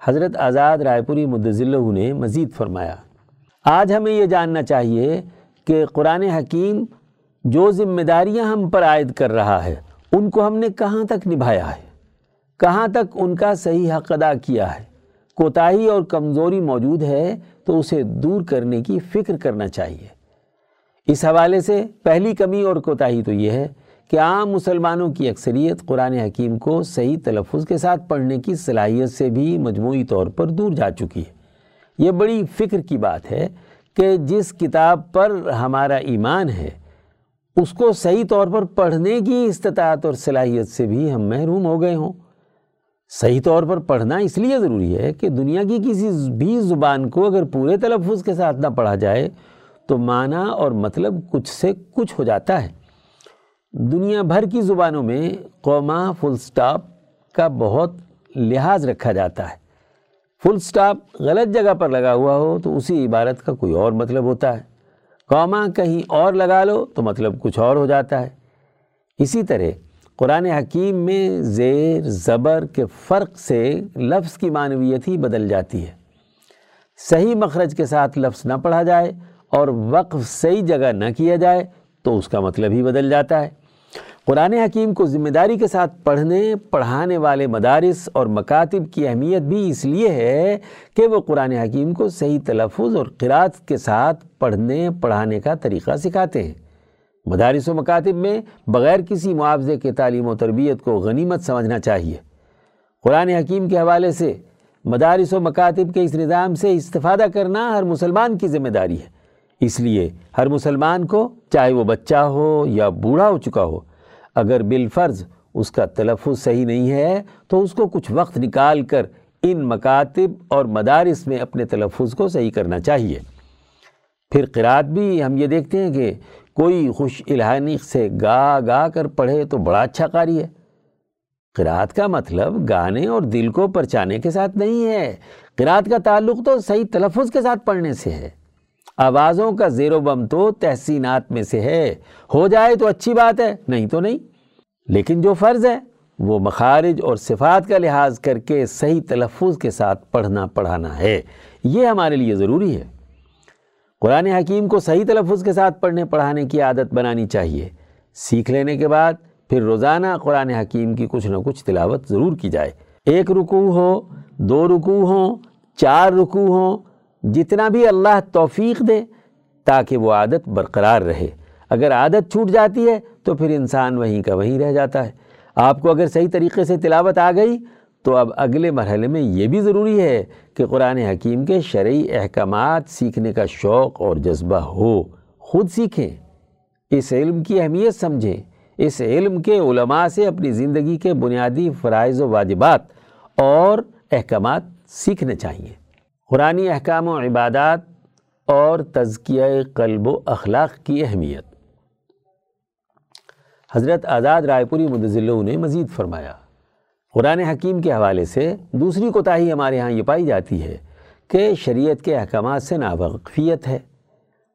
حضرت آزاد رائے پوری مدضلہ نے مزید فرمایا، آج ہمیں یہ جاننا چاہیے کہ قرآن حکیم جو ذمہ داریاں ہم پر عائد کر رہا ہے، ان کو ہم نے کہاں تک نبھایا ہے؟ کہاں تک ان کا صحیح حق ادا کیا ہے؟ کوتاہی اور کمزوری موجود ہے تو اسے دور کرنے کی فکر کرنا چاہیے۔ اس حوالے سے پہلی کمی اور کوتاہی تو یہ ہے کہ عام مسلمانوں کی اکثریت قرآن حکیم کو صحیح تلفظ کے ساتھ پڑھنے کی صلاحیت سے بھی مجموعی طور پر دور جا چکی ہے۔ یہ بڑی فکر کی بات ہے کہ جس کتاب پر ہمارا ایمان ہے اس کو صحیح طور پر پڑھنے کی استطاعت اور صلاحیت سے بھی ہم محروم ہو گئے ہوں۔ صحیح طور پر پڑھنا اس لیے ضروری ہے کہ دنیا کی کسی بھی زبان کو اگر پورے تلفظ کے ساتھ نہ پڑھا جائے تو معنی اور مطلب کچھ سے کچھ ہو جاتا ہے۔ دنیا بھر کی زبانوں میں قوما فل سٹاپ کا بہت لحاظ رکھا جاتا ہے۔ فل سٹاپ غلط جگہ پر لگا ہوا ہو تو اسی عبارت کا کوئی اور مطلب ہوتا ہے۔ قوما کہیں اور لگا لو تو مطلب کچھ اور ہو جاتا ہے۔ اسی طرح قرآن حکیم میں زیر، زبر کے فرق سے لفظ کی معنویت ہی بدل جاتی ہے۔ صحیح مخرج کے ساتھ لفظ نہ پڑھا جائے اور وقف صحیح جگہ نہ کیا جائے تو اس کا مطلب ہی بدل جاتا ہے۔ قرآن حکیم کو ذمہ داری کے ساتھ پڑھنے، پڑھانے والے مدارس اور مکاتب کی اہمیت بھی اس لیے ہے کہ وہ قرآن حکیم کو صحیح تلفظ اور قرآت کے ساتھ پڑھنے، پڑھانے کا طریقہ سکھاتے ہیں۔ مدارس و مکاتب میں بغیر کسی معاوضے کے تعلیم و تربیت کو غنیمت سمجھنا چاہیے۔ قرآن حکیم کے حوالے سے مدارس و مکاتب کے اس نظام سے استفادہ کرنا ہر مسلمان کی ذمہ داری ہے۔ اس لیے ہر مسلمان کو چاہے وہ بچہ ہو یا بوڑھا ہو چکا ہو اگر بالفرض اس کا تلفظ صحیح نہیں ہے تو اس کو کچھ وقت نکال کر ان مکاتب اور مدارس میں اپنے تلفظ کو صحیح کرنا چاہیے۔ پھر قرآت بھی ہم یہ دیکھتے ہیں کہ کوئی خوش الہانی سے گا گا کر پڑھے تو بڑا اچھا قاری ہے۔ قرآت کا مطلب گانے اور دل کو پرچانے کے ساتھ نہیں ہے۔ قرآت کا تعلق تو صحیح تلفظ کے ساتھ پڑھنے سے ہے۔ آوازوں کا زیر و بم تو تحسینات میں سے ہے۔ ہو جائے تو اچھی بات ہے، نہیں تو نہیں۔ لیکن جو فرض ہے، وہ مخارج اور صفات کا لحاظ کر کے صحیح تلفظ کے ساتھ پڑھنا، پڑھانا ہے۔ یہ ہمارے لیے ضروری ہے۔ قرآن حکیم کو صحیح تلفظ کے ساتھ پڑھنے، پڑھانے کی عادت بنانی چاہیے۔ سیکھ لینے کے بعد پھر روزانہ قرآن حکیم کی کچھ نہ کچھ تلاوت ضرور کی جائے۔ ایک رکوع ہو، دو رکوع ہوں، چار رکوع ہوں جتنا بھی اللہ توفیق دے تاکہ وہ عادت برقرار رہے۔ اگر عادت چھوٹ جاتی ہے تو پھر انسان وہیں کا وہیں رہ جاتا ہے۔ آپ کو اگر صحیح طریقے سے تلاوت آ گئی تو اب اگلے مرحلے میں یہ بھی ضروری ہے کہ قرآن حکیم کے شرعی احکامات سیکھنے کا شوق اور جذبہ ہو۔ خود سیکھیں۔ اس علم کی اہمیت سمجھیں۔ اس علم کے علماء سے اپنی زندگی کے بنیادی فرائض و واجبات اور احکامات سیکھنے چاہیے۔ قرآن احکام و عبادات اور تزکیہ قلب و اخلاق کی اہمیت۔ حضرت آزاد رائے پوری مدضلوں نے مزید فرمایا، قرآن حکیم کے حوالے سے دوسری کوتاہی ہمارے ہاں یہ پائی جاتی ہے کہ شریعت کے احکامات سے ناوقفیت ہے۔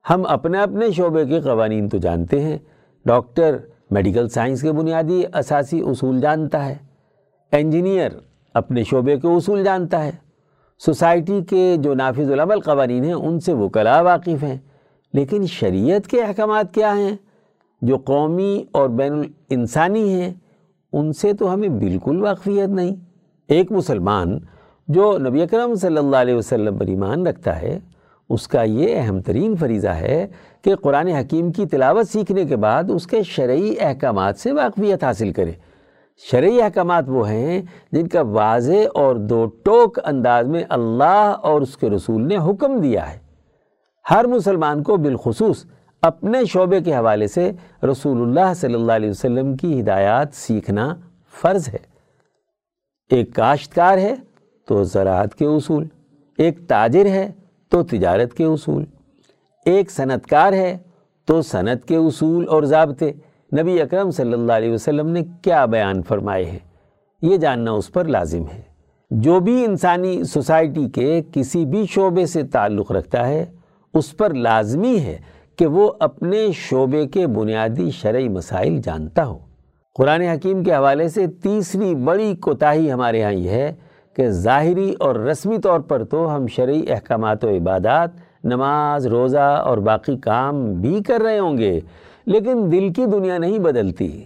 ہم اپنے اپنے شعبے کے قوانین تو جانتے ہیں، ڈاکٹر میڈیکل سائنس کے بنیادی اساسی اصول جانتا ہے، انجینئر اپنے شعبے کے اصول جانتا ہے۔ سوسائٹی کے جو نافذ العمل قوانین ہیں، ان سے وہ واقف ہیں۔ لیکن شریعت کے احکامات کیا ہیں؟ جو قومی اور بین الانسانی ہیں، ان سے تو ہمیں بالکل واقفیت نہیں۔ ایک مسلمان جو نبی اکرم صلی اللہ علیہ وسلم پر ایمان رکھتا ہے، اس کا یہ اہم ترین فریضہ ہے کہ قرآن حکیم کی تلاوت سیکھنے کے بعد اس کے شرعی احکامات سے واقفیت حاصل کرے۔ شرعی احکامات وہ ہیں جن کا واضح اور دو ٹوک انداز میں اللہ اور اس کے رسول نے حکم دیا ہے۔ ہر مسلمان کو بالخصوص اپنے شعبے کے حوالے سے رسول اللہ صلی اللہ علیہ وسلم کی ہدایات سیکھنا فرض ہے۔ ایک کاشتکار ہے تو زراعت کے اصول، ایک تاجر ہے تو تجارت کے اصول، ایک صنعت کار ہے تو صنعت کے اصول اور ضابطے۔ نبی اکرم صلی اللہ علیہ وسلم نے کیا بیان فرمائے ہیں؟ یہ جاننا اس پر لازم ہے۔ جو بھی انسانی سوسائٹی کے کسی بھی شعبے سے تعلق رکھتا ہے، اس پر لازمی ہے کہ وہ اپنے شعبے کے بنیادی شرعی مسائل جانتا ہو۔ قرآن حکیم کے حوالے سے تیسری بڑی کوتاہی ہمارے ہاں یہ ہے کہ ظاہری اور رسمی طور پر تو ہم شرعی احکامات و عبادات، نماز، روزہ اور باقی کام بھی کر رہے ہوں گے۔ لیکن دل کی دنیا نہیں بدلتی۔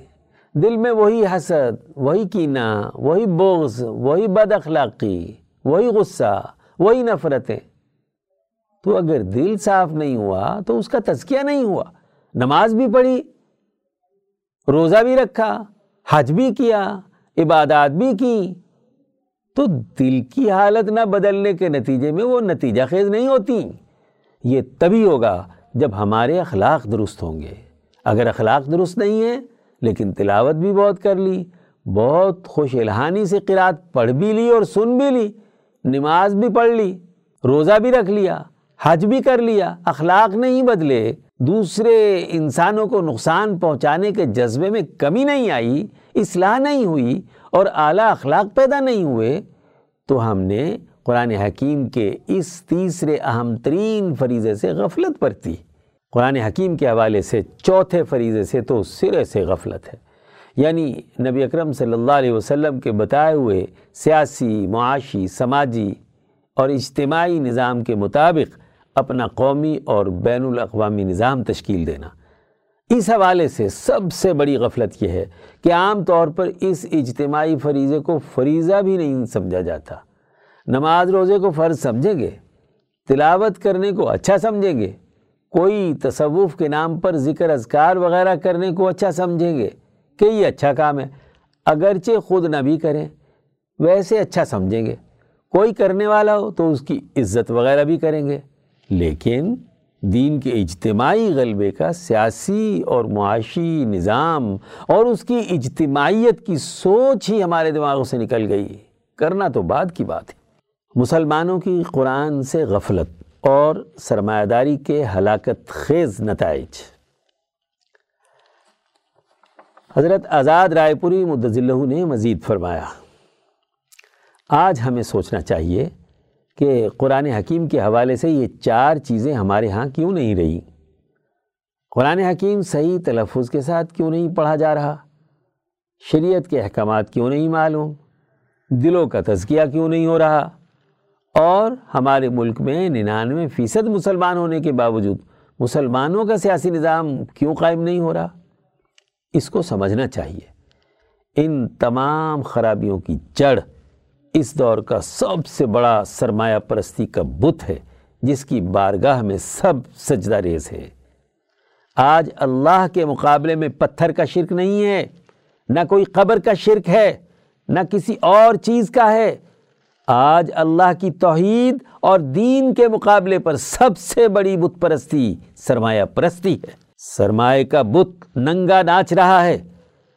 دل میں وہی حسد، وہی کینہ، وہی بغض، وہی بد اخلاقی، وہی غصہ، وہی نفرتیں۔ تو اگر دل صاف نہیں ہوا تو اس کا تذکیہ نہیں ہوا۔ نماز بھی پڑھی، روزہ بھی رکھا، حج بھی کیا، عبادات بھی کی۔ تو دل کی حالت نہ بدلنے کے نتیجے میں وہ نتیجہ خیز نہیں ہوتی۔ یہ تبھی ہوگا جب ہمارے اخلاق درست ہوں گے۔ اگر اخلاق درست نہیں ہے لیکن تلاوت بھی بہت کر لی، بہت خوش الہانی سے قرآت پڑھ بھی لی اور سن بھی لی، نماز بھی پڑھ لی، روزہ بھی رکھ لیا، حج بھی کر لیا، اخلاق نہیں بدلے، دوسرے انسانوں کو نقصان پہنچانے کے جذبے میں کمی نہیں آئی، اصلاح نہیں ہوئی اور اعلیٰ اخلاق پیدا نہیں ہوئے، تو ہم نے قرآن حکیم کے اس تیسرے اہم ترین فریضے سے غفلت برتی۔ قرآن حکیم کے حوالے سے چوتھے فریضے سے تو سرے سے غفلت ہے۔ یعنی نبی اکرم صلی اللہ علیہ وسلم کے بتائے ہوئے سیاسی، معاشی، سماجی اور اجتماعی نظام کے مطابق اپنا قومی اور بین الاقوامی نظام تشکیل دینا۔ اس حوالے سے سب سے بڑی غفلت یہ ہے کہ عام طور پر اس اجتماعی فریضے کو فریضہ بھی نہیں سمجھا جاتا۔ نماز روزے کو فرض سمجھیں گے، تلاوت کرنے کو اچھا سمجھیں گے کوئی تصوف کے نام پر ذکر اذکار وغیرہ کرنے کو اچھا سمجھیں گے کہ یہ اچھا کام ہے۔ اگرچہ خود نہ بھی کریں، ویسے اچھا سمجھیں گے۔ کوئی کرنے والا ہو تو اس کی عزت وغیرہ بھی کریں گے۔ لیکن دین کے اجتماعی غلبے کا سیاسی اور معاشی نظام اور اس کی اجتماعیت کی سوچ ہی ہمارے دماغوں سے نکل گئی۔ کرنا تو بعد کی بات ہے۔ مسلمانوں کی قرآن سے غفلت اور سرمایہ داری کے ہلاکت خیز نتائج۔ حضرت آزاد رائے پوری مدذلہ نے مزید فرمایا، آج ہمیں سوچنا چاہیے کہ قرآن حکیم کے حوالے سے یہ چار چیزیں ہمارے ہاں کیوں نہیں رہی؟ قرآن حکیم صحیح تلفظ کے ساتھ کیوں نہیں پڑھا جا رہا؟ شریعت کے احکامات کیوں نہیں معلوم؟ دلوں کا تزکیہ کیوں نہیں ہو رہا؟ اور ہمارے ملک میں ننانوے فیصد مسلمان ہونے کے باوجود مسلمانوں کا سیاسی نظام کیوں قائم نہیں ہو رہا؟ اس کو سمجھنا چاہیے۔ ان تمام خرابیوں کی جڑ اس دور کا سب سے بڑا سرمایہ پرستی کا بت ہے، جس کی بارگاہ میں سب سجدہ ریز ہے۔ آج اللہ کے مقابلے میں پتھر کا شرک نہیں ہے، نہ کوئی قبر کا شرک ہے، نہ کسی اور چیز کا ہے۔ آج اللہ کی توحید اور دین کے مقابلے پر سب سے بڑی بت پرستی، سرمایہ پرستی ہے۔ سرمایہ کا بت ننگا ناچ رہا ہے۔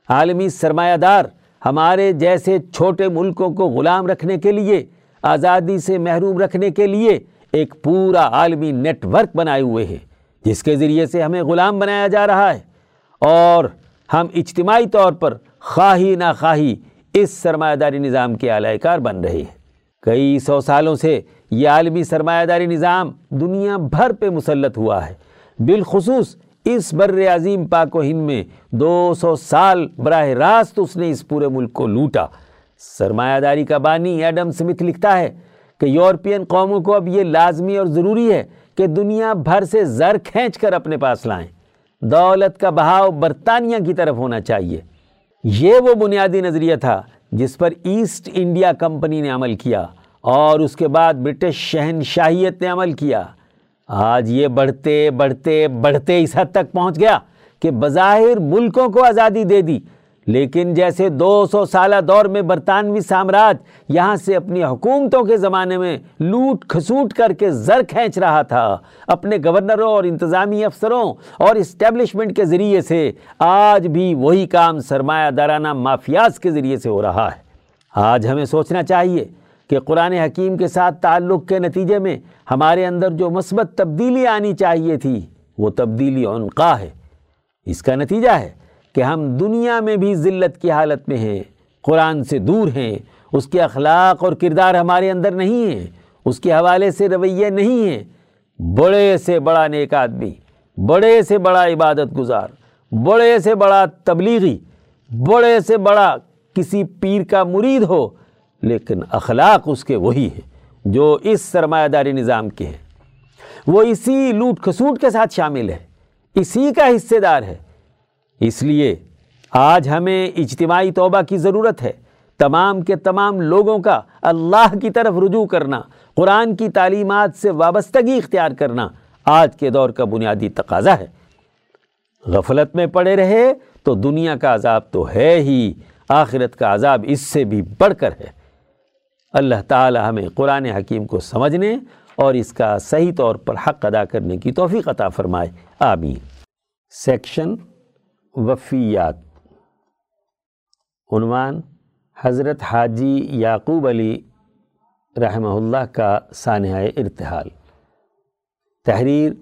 عالمی سرمایہ دار ہمارے جیسے چھوٹے ملکوں کو غلام رکھنے کے لیے، آزادی سے محروم رکھنے کے لیے ایک پورا عالمی نیٹ ورک بنائے ہوئے ہیں، جس کے ذریعے سے ہمیں غلام بنایا جا رہا ہے۔ اور ہم اجتماعی طور پر خواہی نہ خواہی اس سرمایہ داری نظام کے اعلی کار بن رہے ہیں۔ کئی سو سالوں سے یہ عالمی سرمایہ داری نظام دنیا بھر پہ مسلط ہوا ہے۔ بالخصوص اس بر عظیم پاک و ہند میں دو سو سال براہ راست اس نے اس پورے ملک کو لوٹا۔ سرمایہ داری کا بانی ایڈم سمتھ لکھتا ہے کہ یورپین قوموں کو اب یہ لازمی اور ضروری ہے کہ دنیا بھر سے زر کھینچ کر اپنے پاس لائیں۔ دولت کا بہاؤ برطانیہ کی طرف ہونا چاہیے۔ یہ وہ بنیادی نظریہ تھا جس پر ایسٹ انڈیا کمپنی نے عمل کیا اور اس کے بعد برٹش شہنشاہیت نے عمل کیا۔ آج یہ بڑھتے بڑھتے بڑھتے اس حد تک پہنچ گیا کہ بظاہر ملکوں کو آزادی دے دی۔ لیکن جیسے دو سو سالہ دور میں برطانوی سامراج یہاں سے اپنی حکومتوں کے زمانے میں لوٹ کھسوٹ کر کے زر کھینچ رہا تھا، اپنے گورنروں اور انتظامی افسروں اور اسٹیبلشمنٹ کے ذریعے سے آج بھی وہی کام سرمایہ دارانہ مافیاز کے ذریعے سے ہو رہا ہے۔ آج ہمیں سوچنا چاہیے کہ قرآن حکیم کے ساتھ تعلق کے نتیجے میں ہمارے اندر جو مثبت تبدیلی آنی چاہیے تھی، وہ تبدیلی عنقا ہے۔ اس کا نتیجہ ہے۔ کہ ہم دنیا میں بھی ذلت کی حالت میں ہیں، قرآن سے دور ہیں، اس کے اخلاق اور کردار ہمارے اندر نہیں ہیں، اس کے حوالے سے رویے نہیں ہیں۔ بڑے سے بڑا نیک آدمی، بڑے سے بڑا عبادت گزار، بڑے سے بڑا تبلیغی، بڑے سے بڑا کسی پیر کا مرید ہو، لیکن اخلاق اس کے وہی ہے جو اس سرمایہ داری نظام کے ہیں۔ وہ اسی لوٹ کھسوٹ کے ساتھ شامل ہے، اسی کا حصے دار ہے۔ اس لیے آج ہمیں اجتماعی توبہ کی ضرورت ہے۔ تمام کے تمام لوگوں کا اللہ کی طرف رجوع کرنا، قرآن کی تعلیمات سے وابستگی اختیار کرنا آج کے دور کا بنیادی تقاضا ہے۔ غفلت میں پڑے رہے تو دنیا کا عذاب تو ہے ہی، آخرت کا عذاب اس سے بھی بڑھ کر ہے۔ اللہ تعالی ہمیں قرآن حکیم کو سمجھنے اور اس کا صحیح طور پر حق ادا کرنے کی توفیق عطا فرمائے۔ آمین۔ سیکشن وفیات۔ عنوان حضرت حاجی یعقوب علی رحمہ اللہ کا سانحہ ارتحال۔ تحریر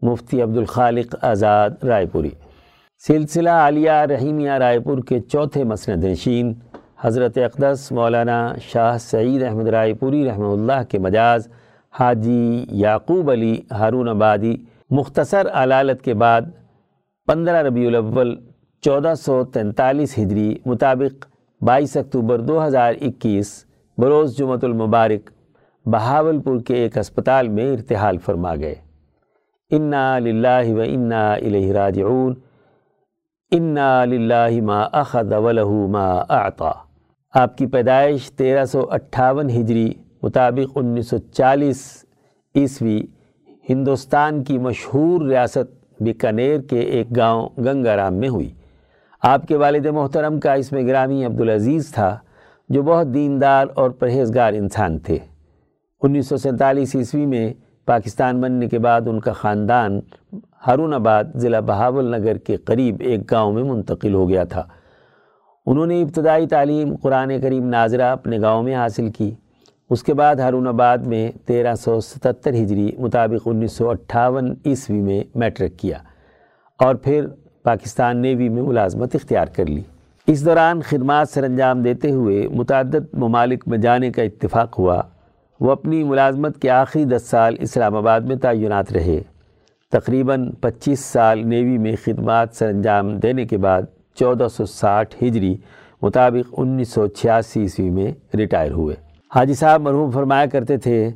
مفتی عبدالخالق آزاد رائے پوری۔ سلسلہ عالیہ رحیمیہ رائے پور کے چوتھے مسند نشین حضرت اقدس مولانا شاہ سعید احمد رائے پوری رحمہ اللہ کے مجاز حاجی یعقوب علی ہارون آبادی مختصر علالت کے بعد پندرہ ربیع الاول چودہ سو تینتالیس ہجری مطابق بائیس اکتوبر دو ہزار اکیس بروز جمعۃ المبارک بہاول پور کے ایک اسپتال میں ارتحال فرما گئے۔ انا للہ و انا الیہ راجعون۔ انا للہ ما اخذ ولہ ما اعطا آپ کی پیدائش تیرہ سو اٹھاون ہجری مطابق انیس سو چالیس عیسوی ہندوستان کی مشہور ریاست بیکانیر کے ایک گاؤں گنگا رام میں ہوئی۔ آپ کے والد محترم کا اس میں گرامی عبدالعزیز تھا، جو بہت دیندار اور پرہیزگار انسان تھے۔ انیس سو سینتالیس عیسوی میں پاکستان بننے کے بعد ان کا خاندان ہارون آباد ضلع بہاول نگر کے قریب ایک گاؤں میں منتقل ہو گیا تھا۔ انہوں نے ابتدائی تعلیم قرآن کریم ناظرہ اپنے گاؤں میں حاصل کی۔ اس کے بعد ہارون آباد میں تیرہ سو ستتر ہجری مطابق انیس سو اٹھاون عیسوی میں میٹرک کیا اور پھر پاکستان نیوی میں ملازمت اختیار کر لی۔ اس دوران خدمات سر انجام دیتے ہوئے متعدد ممالک میں جانے کا اتفاق ہوا۔ وہ اپنی ملازمت کے آخری دس سال اسلام آباد میں تعینات رہے۔ تقریباً پچیس سال نیوی میں خدمات سر انجام دینے کے بعد چودہ سو ساٹھ ہجری مطابق انیس سو چھیاسی عیسوی میں ریٹائر ہوئے۔ حاجی صاحب مرحوم فرمایا کرتے تھے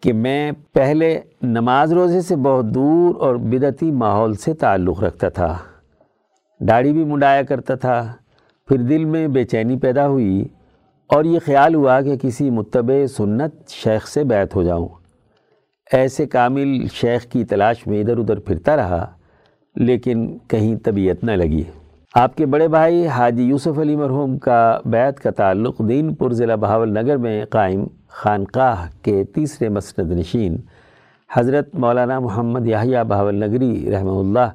کہ میں پہلے نماز روزے سے بہت دور اور بدعتی ماحول سے تعلق رکھتا تھا۔ داڑھی بھی منڈایا کرتا تھا۔ پھر دل میں بے چینی پیدا ہوئی اور یہ خیال ہوا کہ کسی متبع سنت شیخ سے بیعت ہو جاؤں۔ ایسے کامل شیخ کی تلاش میں ادھر ادھر پھرتا رہا، لیکن کہیں طبیعت نہ لگی۔ آپ کے بڑے بھائی حاجی یوسف علی مرحوم کا بیعت کا تعلق دین پور ضلع بہاول نگر میں قائم خانقاہ کے تیسرے مسند نشین، حضرت مولانا محمد یحییٰ بہاول نگری رحمہ اللہ،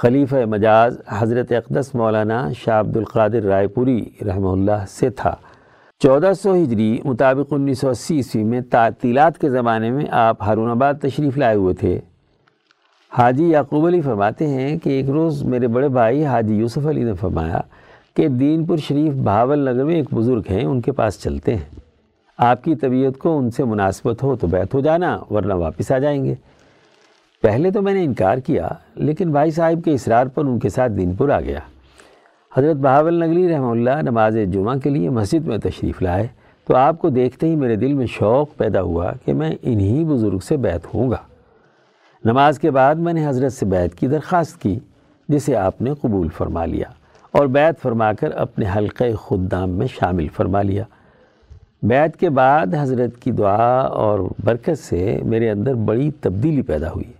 خلیفہ مجاز حضرت اقدس مولانا شاہ عبد القادر رائے پوری رحمہ اللہ سے تھا۔ چودہ سو ہجری مطابق انیس سو اسی عیسوی میں تعطیلات کے زمانے میں آپ ہارون آباد تشریف لائے ہوئے تھے۔ حاجی یعقوب علی فرماتے ہیں کہ ایک روز میرے بڑے بھائی حاجی یوسف علی نے فرمایا کہ دین پور شریف بہاول نگر میں ایک بزرگ ہیں، ان کے پاس چلتے ہیں۔ آپ کی طبیعت کو ان سے مناسبت ہو تو بیت ہو جانا، ورنہ واپس آ جائیں گے۔ پہلے تو میں نے انکار کیا، لیکن بھائی صاحب کے اصرار پر ان کے ساتھ دین پور آ گیا۔ حضرت بہاول نگری رحمہ اللہ نماز جمعہ کے لیے مسجد میں تشریف لائے۔ تو آپ کو دیکھتے ہی میرے دل میں شوق پیدا ہوا کہ میں انہی بزرگ سے بیت ہوں گا۔ نماز کے بعد میں نے حضرت سے بیعت کی درخواست کی، جسے آپ نے قبول فرما لیا اور بیعت فرما کر اپنے حلقہ خدام میں شامل فرما لیا۔ بیعت کے بعد حضرت کی دعا اور برکت سے میرے اندر بڑی تبدیلی پیدا ہوئی۔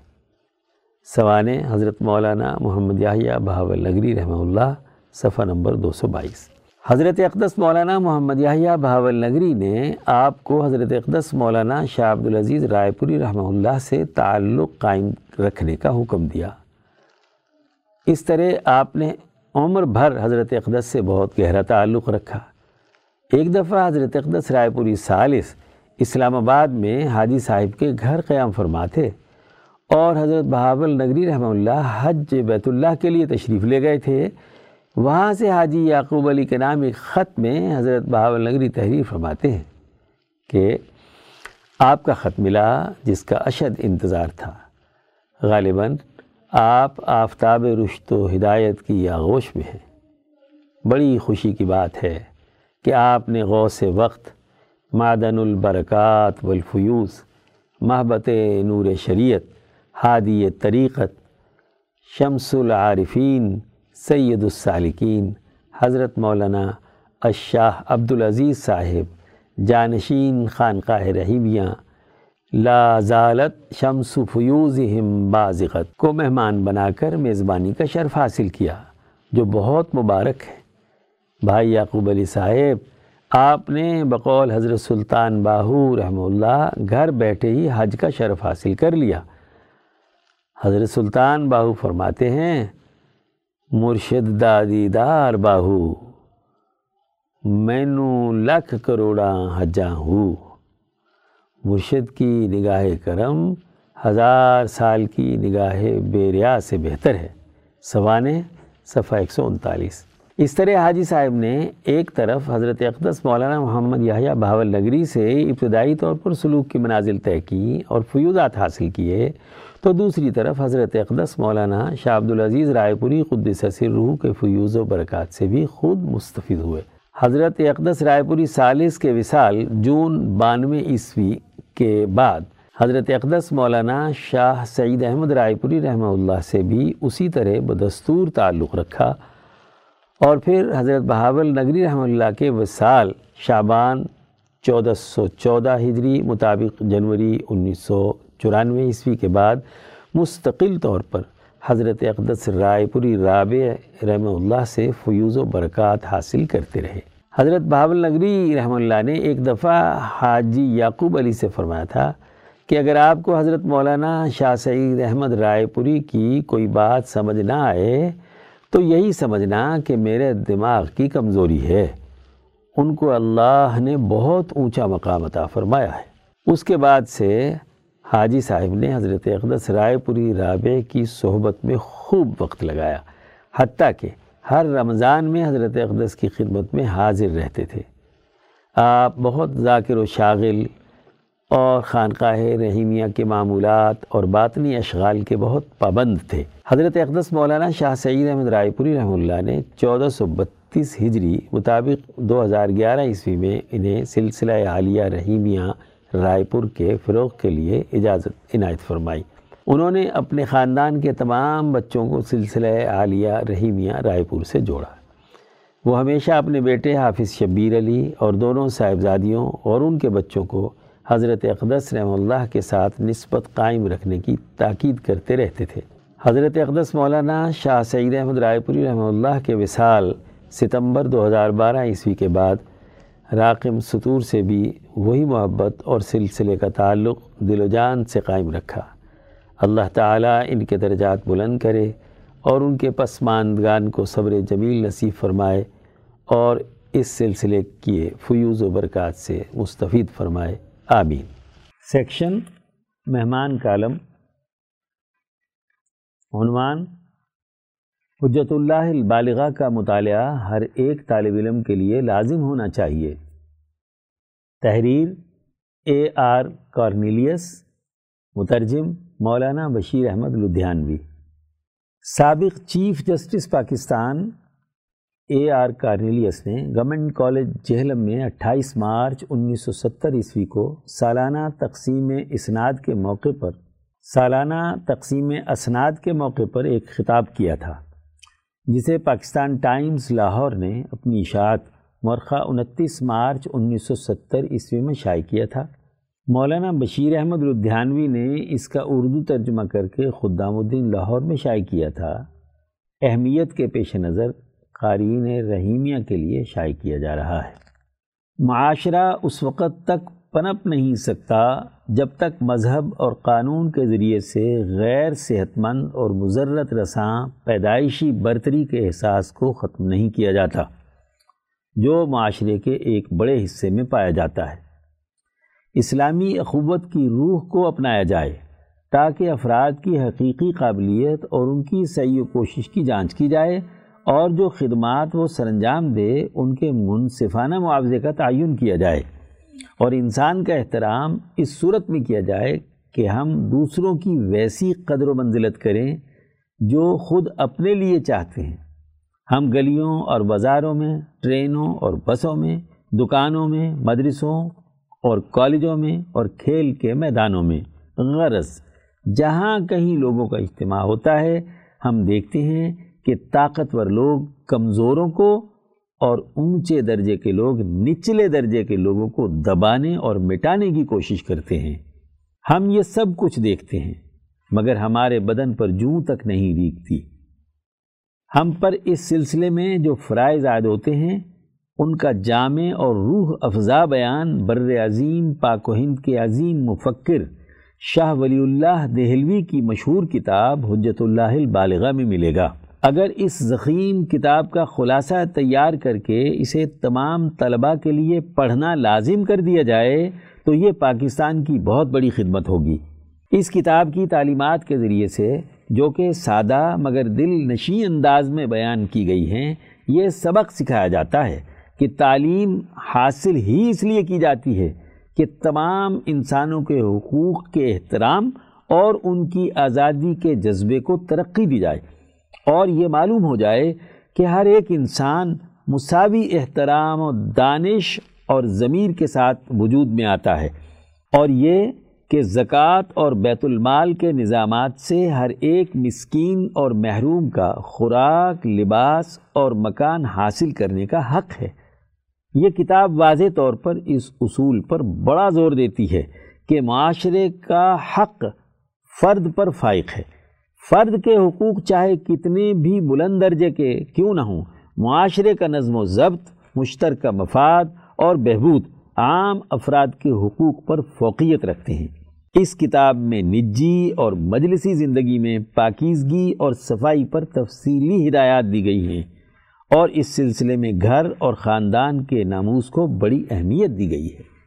سوانے حضرت مولانا محمد یاہیہ بہاول نگری رحمہ اللہ، صفحہ نمبر دو سو بائیس۔ حضرت اقدس مولانا محمد یحییٰ بہاول نگری نے آپ کو حضرت اقدس مولانا شاہ عبدالعزیز رائے پوری رحمہ اللہ سے تعلق قائم رکھنے کا حکم دیا۔ اس طرح آپ نے عمر بھر حضرت اقدس سے بہت گہرا تعلق رکھا۔ ایک دفعہ حضرت اقدس رائے پوری سالس اسلام آباد میں حاجی صاحب کے گھر قیام فرماتے اور حضرت بہاول نگری رحمہ اللہ حج بیت اللہ کے لیے تشریف لے گئے تھے۔ وہاں سے حاجی یعقوب علی کے نام ایک خط میں حضرت بہاول نگری تحریر فرماتے ہیں کہ آپ کا خط ملا جس کا اشد انتظار تھا۔ غالباً آپ آفتاب رشت و ہدایت کی آغوش میں ہیں۔ بڑی خوشی کی بات ہے کہ آپ نے غوث وقت معدن البرکات والفیوز، محبت نور شریعت ہادی طریقت، شمس العارفین سید السالکین، حضرت مولانا الشاہ عبدالعزیز صاحب، جانشین خانقاہ رحیمیہ، لا زالت شمس فیوزہم بازغت، کو مہمان بنا کر میزبانی کا شرف حاصل کیا، جو بہت مبارک ہے۔ بھائی یعقوب علی صاحب، آپ نے بقول حضرت سلطان باہو رحمہ اللہ گھر بیٹھے ہی حج کا شرف حاصل کر لیا۔ حضرت سلطان باہو فرماتے ہیں مرشد دادی دار باہو۔ مینو لکھ کروڑا حجاں ہو۔ مرشد کی نگاہ کرم ہزار سال کی نگاہ بیریا سے بہتر ہے۔ سوانے، صفحہ ایک سو انتالیس۔ اس طرح حاجی صاحب نے ایک طرف حضرت اقدس مولانا محمد یحییٰ بہاول نگری سے ابتدائی طور پر سلوک کی منازل طے کی اور فیوزات حاصل کیے۔ تو دوسری طرف حضرت اقدس مولانا شاہ عبدالعزیز رائے پوری قدس سر روح کے فیوز و برکات سے بھی خود مستفید ہوئے۔ حضرت اقدس رائے پوری سالس کے وصال جون بانوے عیسوی کے بعد حضرت اقدس مولانا شاہ سعید احمد رائے پوری رحمہ اللہ سے بھی اسی طرح بدستور تعلق رکھا۔ اور پھر حضرت بہاول نگری رحمہ اللہ کے وصال شعبان چودہ سو چودہ ہجری مطابق جنوری انیس سو چورانوے عیسوی کے بعد مستقل طور پر حضرت اقدس رائے پوری رابع رحمہ اللہ سے فیوز و برکات حاصل کرتے رہے۔ حضرت بہاول نگری رحمہ اللہ نے ایک دفعہ حاجی یعقوب علی سے فرمایا تھا کہ اگر آپ کو حضرت مولانا شاہ سعید احمد رائے پوری کی کوئی بات سمجھ نہ آئے تو یہی سمجھنا کہ میرے دماغ کی کمزوری ہے۔ ان کو اللہ نے بہت اونچا مقام عطا فرمایا ہے۔ اس کے بعد سے حاجی صاحب نے حضرت اقدس رائے پوری رابع کی صحبت میں خوب وقت لگایا، حتیٰ کہ ہر رمضان میں حضرت اقدس کی خدمت میں حاضر رہتے تھے۔ آپ بہت ذاکر و شاغل اور خانقاہ رحیمیہ کے معمولات اور باطنی اشغال کے بہت پابند تھے۔ حضرت اقدس مولانا شاہ سعید احمد رائے پوری رحمہ اللہ نے چودہ سو بتیس ہجری مطابق دو ہزار گیارہ عیسوی میں انہیں سلسلہ عالیہ رحیمیہ رائے پور کے فروغ کے لیے اجازت عنایت فرمائی۔ انہوں نے اپنے خاندان کے تمام بچوں کو سلسلہ عالیہ رحیمیہ رائے پور سے جوڑا۔ وہ ہمیشہ اپنے بیٹے حافظ شبیر علی اور دونوں صاحبزادیوں اور ان کے بچوں کو حضرت اقدس رحمہ اللہ کے ساتھ نسبت قائم رکھنے کی تاکید کرتے رہتے تھے۔ حضرت اقدس مولانا شاہ سعید احمد رائے پوری رحمہ اللہ کے وصال ستمبر دو ہزار بارہ عیسوی کے بعد راقم سطور سے بھی وہی محبت اور سلسلے کا تعلق دل و جان سے قائم رکھا۔ اللہ تعالیٰ ان کے درجات بلند کرے اور ان کے پسماندگان کو صبر جمیل نصیب فرمائے اور اس سلسلے کیے فیوز و برکات سے مستفید فرمائے۔ آمین۔ سیکشن، مہمان کالم، عنوان حجت اللہ البالغہ کا مطالعہ ہر ایک طالب علم کے لیے لازم ہونا چاہیے۔ تحریر اے آر کارنیلیس، مترجم مولانا بشیر احمد لدھیانوی۔ سابق chief justice Pakistan A R Cornelius نے گورنمنٹ کالج جہلم میں اٹھائیس مارچ انیس سو ستر عیسوی کو سالانہ تقسیم اسناد کے موقع پر، سالانہ تقسیم اسناد کے موقع پر ایک خطاب کیا تھا۔ جسے پاکستان ٹائمز لاہور نے اپنی اشاعت مرخہ انتیس مارچ انیس سو ستر عیسوی میں شائع کیا تھا۔ مولانا بشیر احمد لدھیانوی نے اس کا اردو ترجمہ کر کے خدام الدین لاہور میں شائع کیا تھا۔ اہمیت کے پیش نظر قارئین رحیمیہ کے لیے شائع کیا جا رہا ہے۔ معاشرہ اس وقت تک پنپ نہیں سکتا جب تک مذہب اور قانون کے ذریعے سے غیر صحت مند اور مذرت رساں پیدائشی برتری کے احساس کو ختم نہیں کیا جاتا، جو معاشرے کے ایک بڑے حصے میں پایا جاتا ہے۔ اسلامی اخوت کی روح کو اپنایا جائے تاکہ افراد کی حقیقی قابلیت اور ان کی صحیح و کوشش کی جانچ کی جائے اور جو خدمات وہ سر انجام دے، ان کے منصفانہ معاوضے کا تعین کیا جائے۔ اور انسان کا احترام اس صورت میں کیا جائے کہ ہم دوسروں کی ویسی قدر و منزلت کریں جو خود اپنے لیے چاہتے ہیں۔ ہم گلیوں اور بازاروں میں، ٹرینوں اور بسوں میں، دکانوں میں، مدرسوں اور کالجوں میں اور کھیل کے میدانوں میں۔ غرض، جہاں کہیں لوگوں کا اجتماع ہوتا ہے، ہم دیکھتے ہیں کہ طاقتور لوگ کمزوروں کو اور اونچے درجے کے لوگ نچلے درجے کے لوگوں کو دبانے اور مٹانے کی کوشش کرتے ہیں۔ ہم یہ سب کچھ دیکھتے ہیں، مگر ہمارے بدن پر جوں تک نہیں ریگتی ہم پر اس سلسلے میں جو فرائض عائد ہوتے ہیں، ان کا جامع اور روح افزا بیان بر عظیم پاک و ہند کے عظیم مفکر شاہ ولی اللہ دہلوی کی مشہور کتاب حجت اللہ البالغہ میں ملے گا۔ اگر اس زخیم کتاب کا خلاصہ تیار کر کے اسے تمام طلباء کے لیے پڑھنا لازم کر دیا جائے، تو یہ پاکستان کی بہت بڑی خدمت ہوگی۔ اس کتاب کی تعلیمات کے ذریعے سے جو کہ سادہ مگر دل نشی انداز میں بیان کی گئی ہیں، یہ سبق سکھایا جاتا ہے کہ تعلیم حاصل ہی اس لیے کی جاتی ہے کہ تمام انسانوں کے حقوق کے احترام اور ان کی آزادی کے جذبے کو ترقی دی جائے۔ اور یہ معلوم ہو جائے کہ ہر ایک انسان مساوی احترام و دانش اور ضمیر کے ساتھ وجود میں آتا ہے اور یہ کہ زکوٰۃ اور بیت المال کے نظامات سے ہر ایک مسکین اور محروم کا خوراک، لباس اور مکان حاصل کرنے کا حق ہے۔ یہ کتاب واضح طور پر اس اصول پر بڑا زور دیتی ہے کہ معاشرے کا حق فرد پر فائق ہے۔ فرد کے حقوق چاہے کتنے بھی بلند درجے کے کیوں نہ ہوں، معاشرے کا نظم و ضبط، مشترکہ مفاد اور بہبود عام افراد کے حقوق پر فوقیت رکھتے ہیں۔ اس کتاب میں نجی اور مجلسی زندگی میں پاکیزگی اور صفائی پر تفصیلی ہدایات دی گئی ہیں اور اس سلسلے میں گھر اور خاندان کے ناموس کو بڑی اہمیت دی گئی ہے۔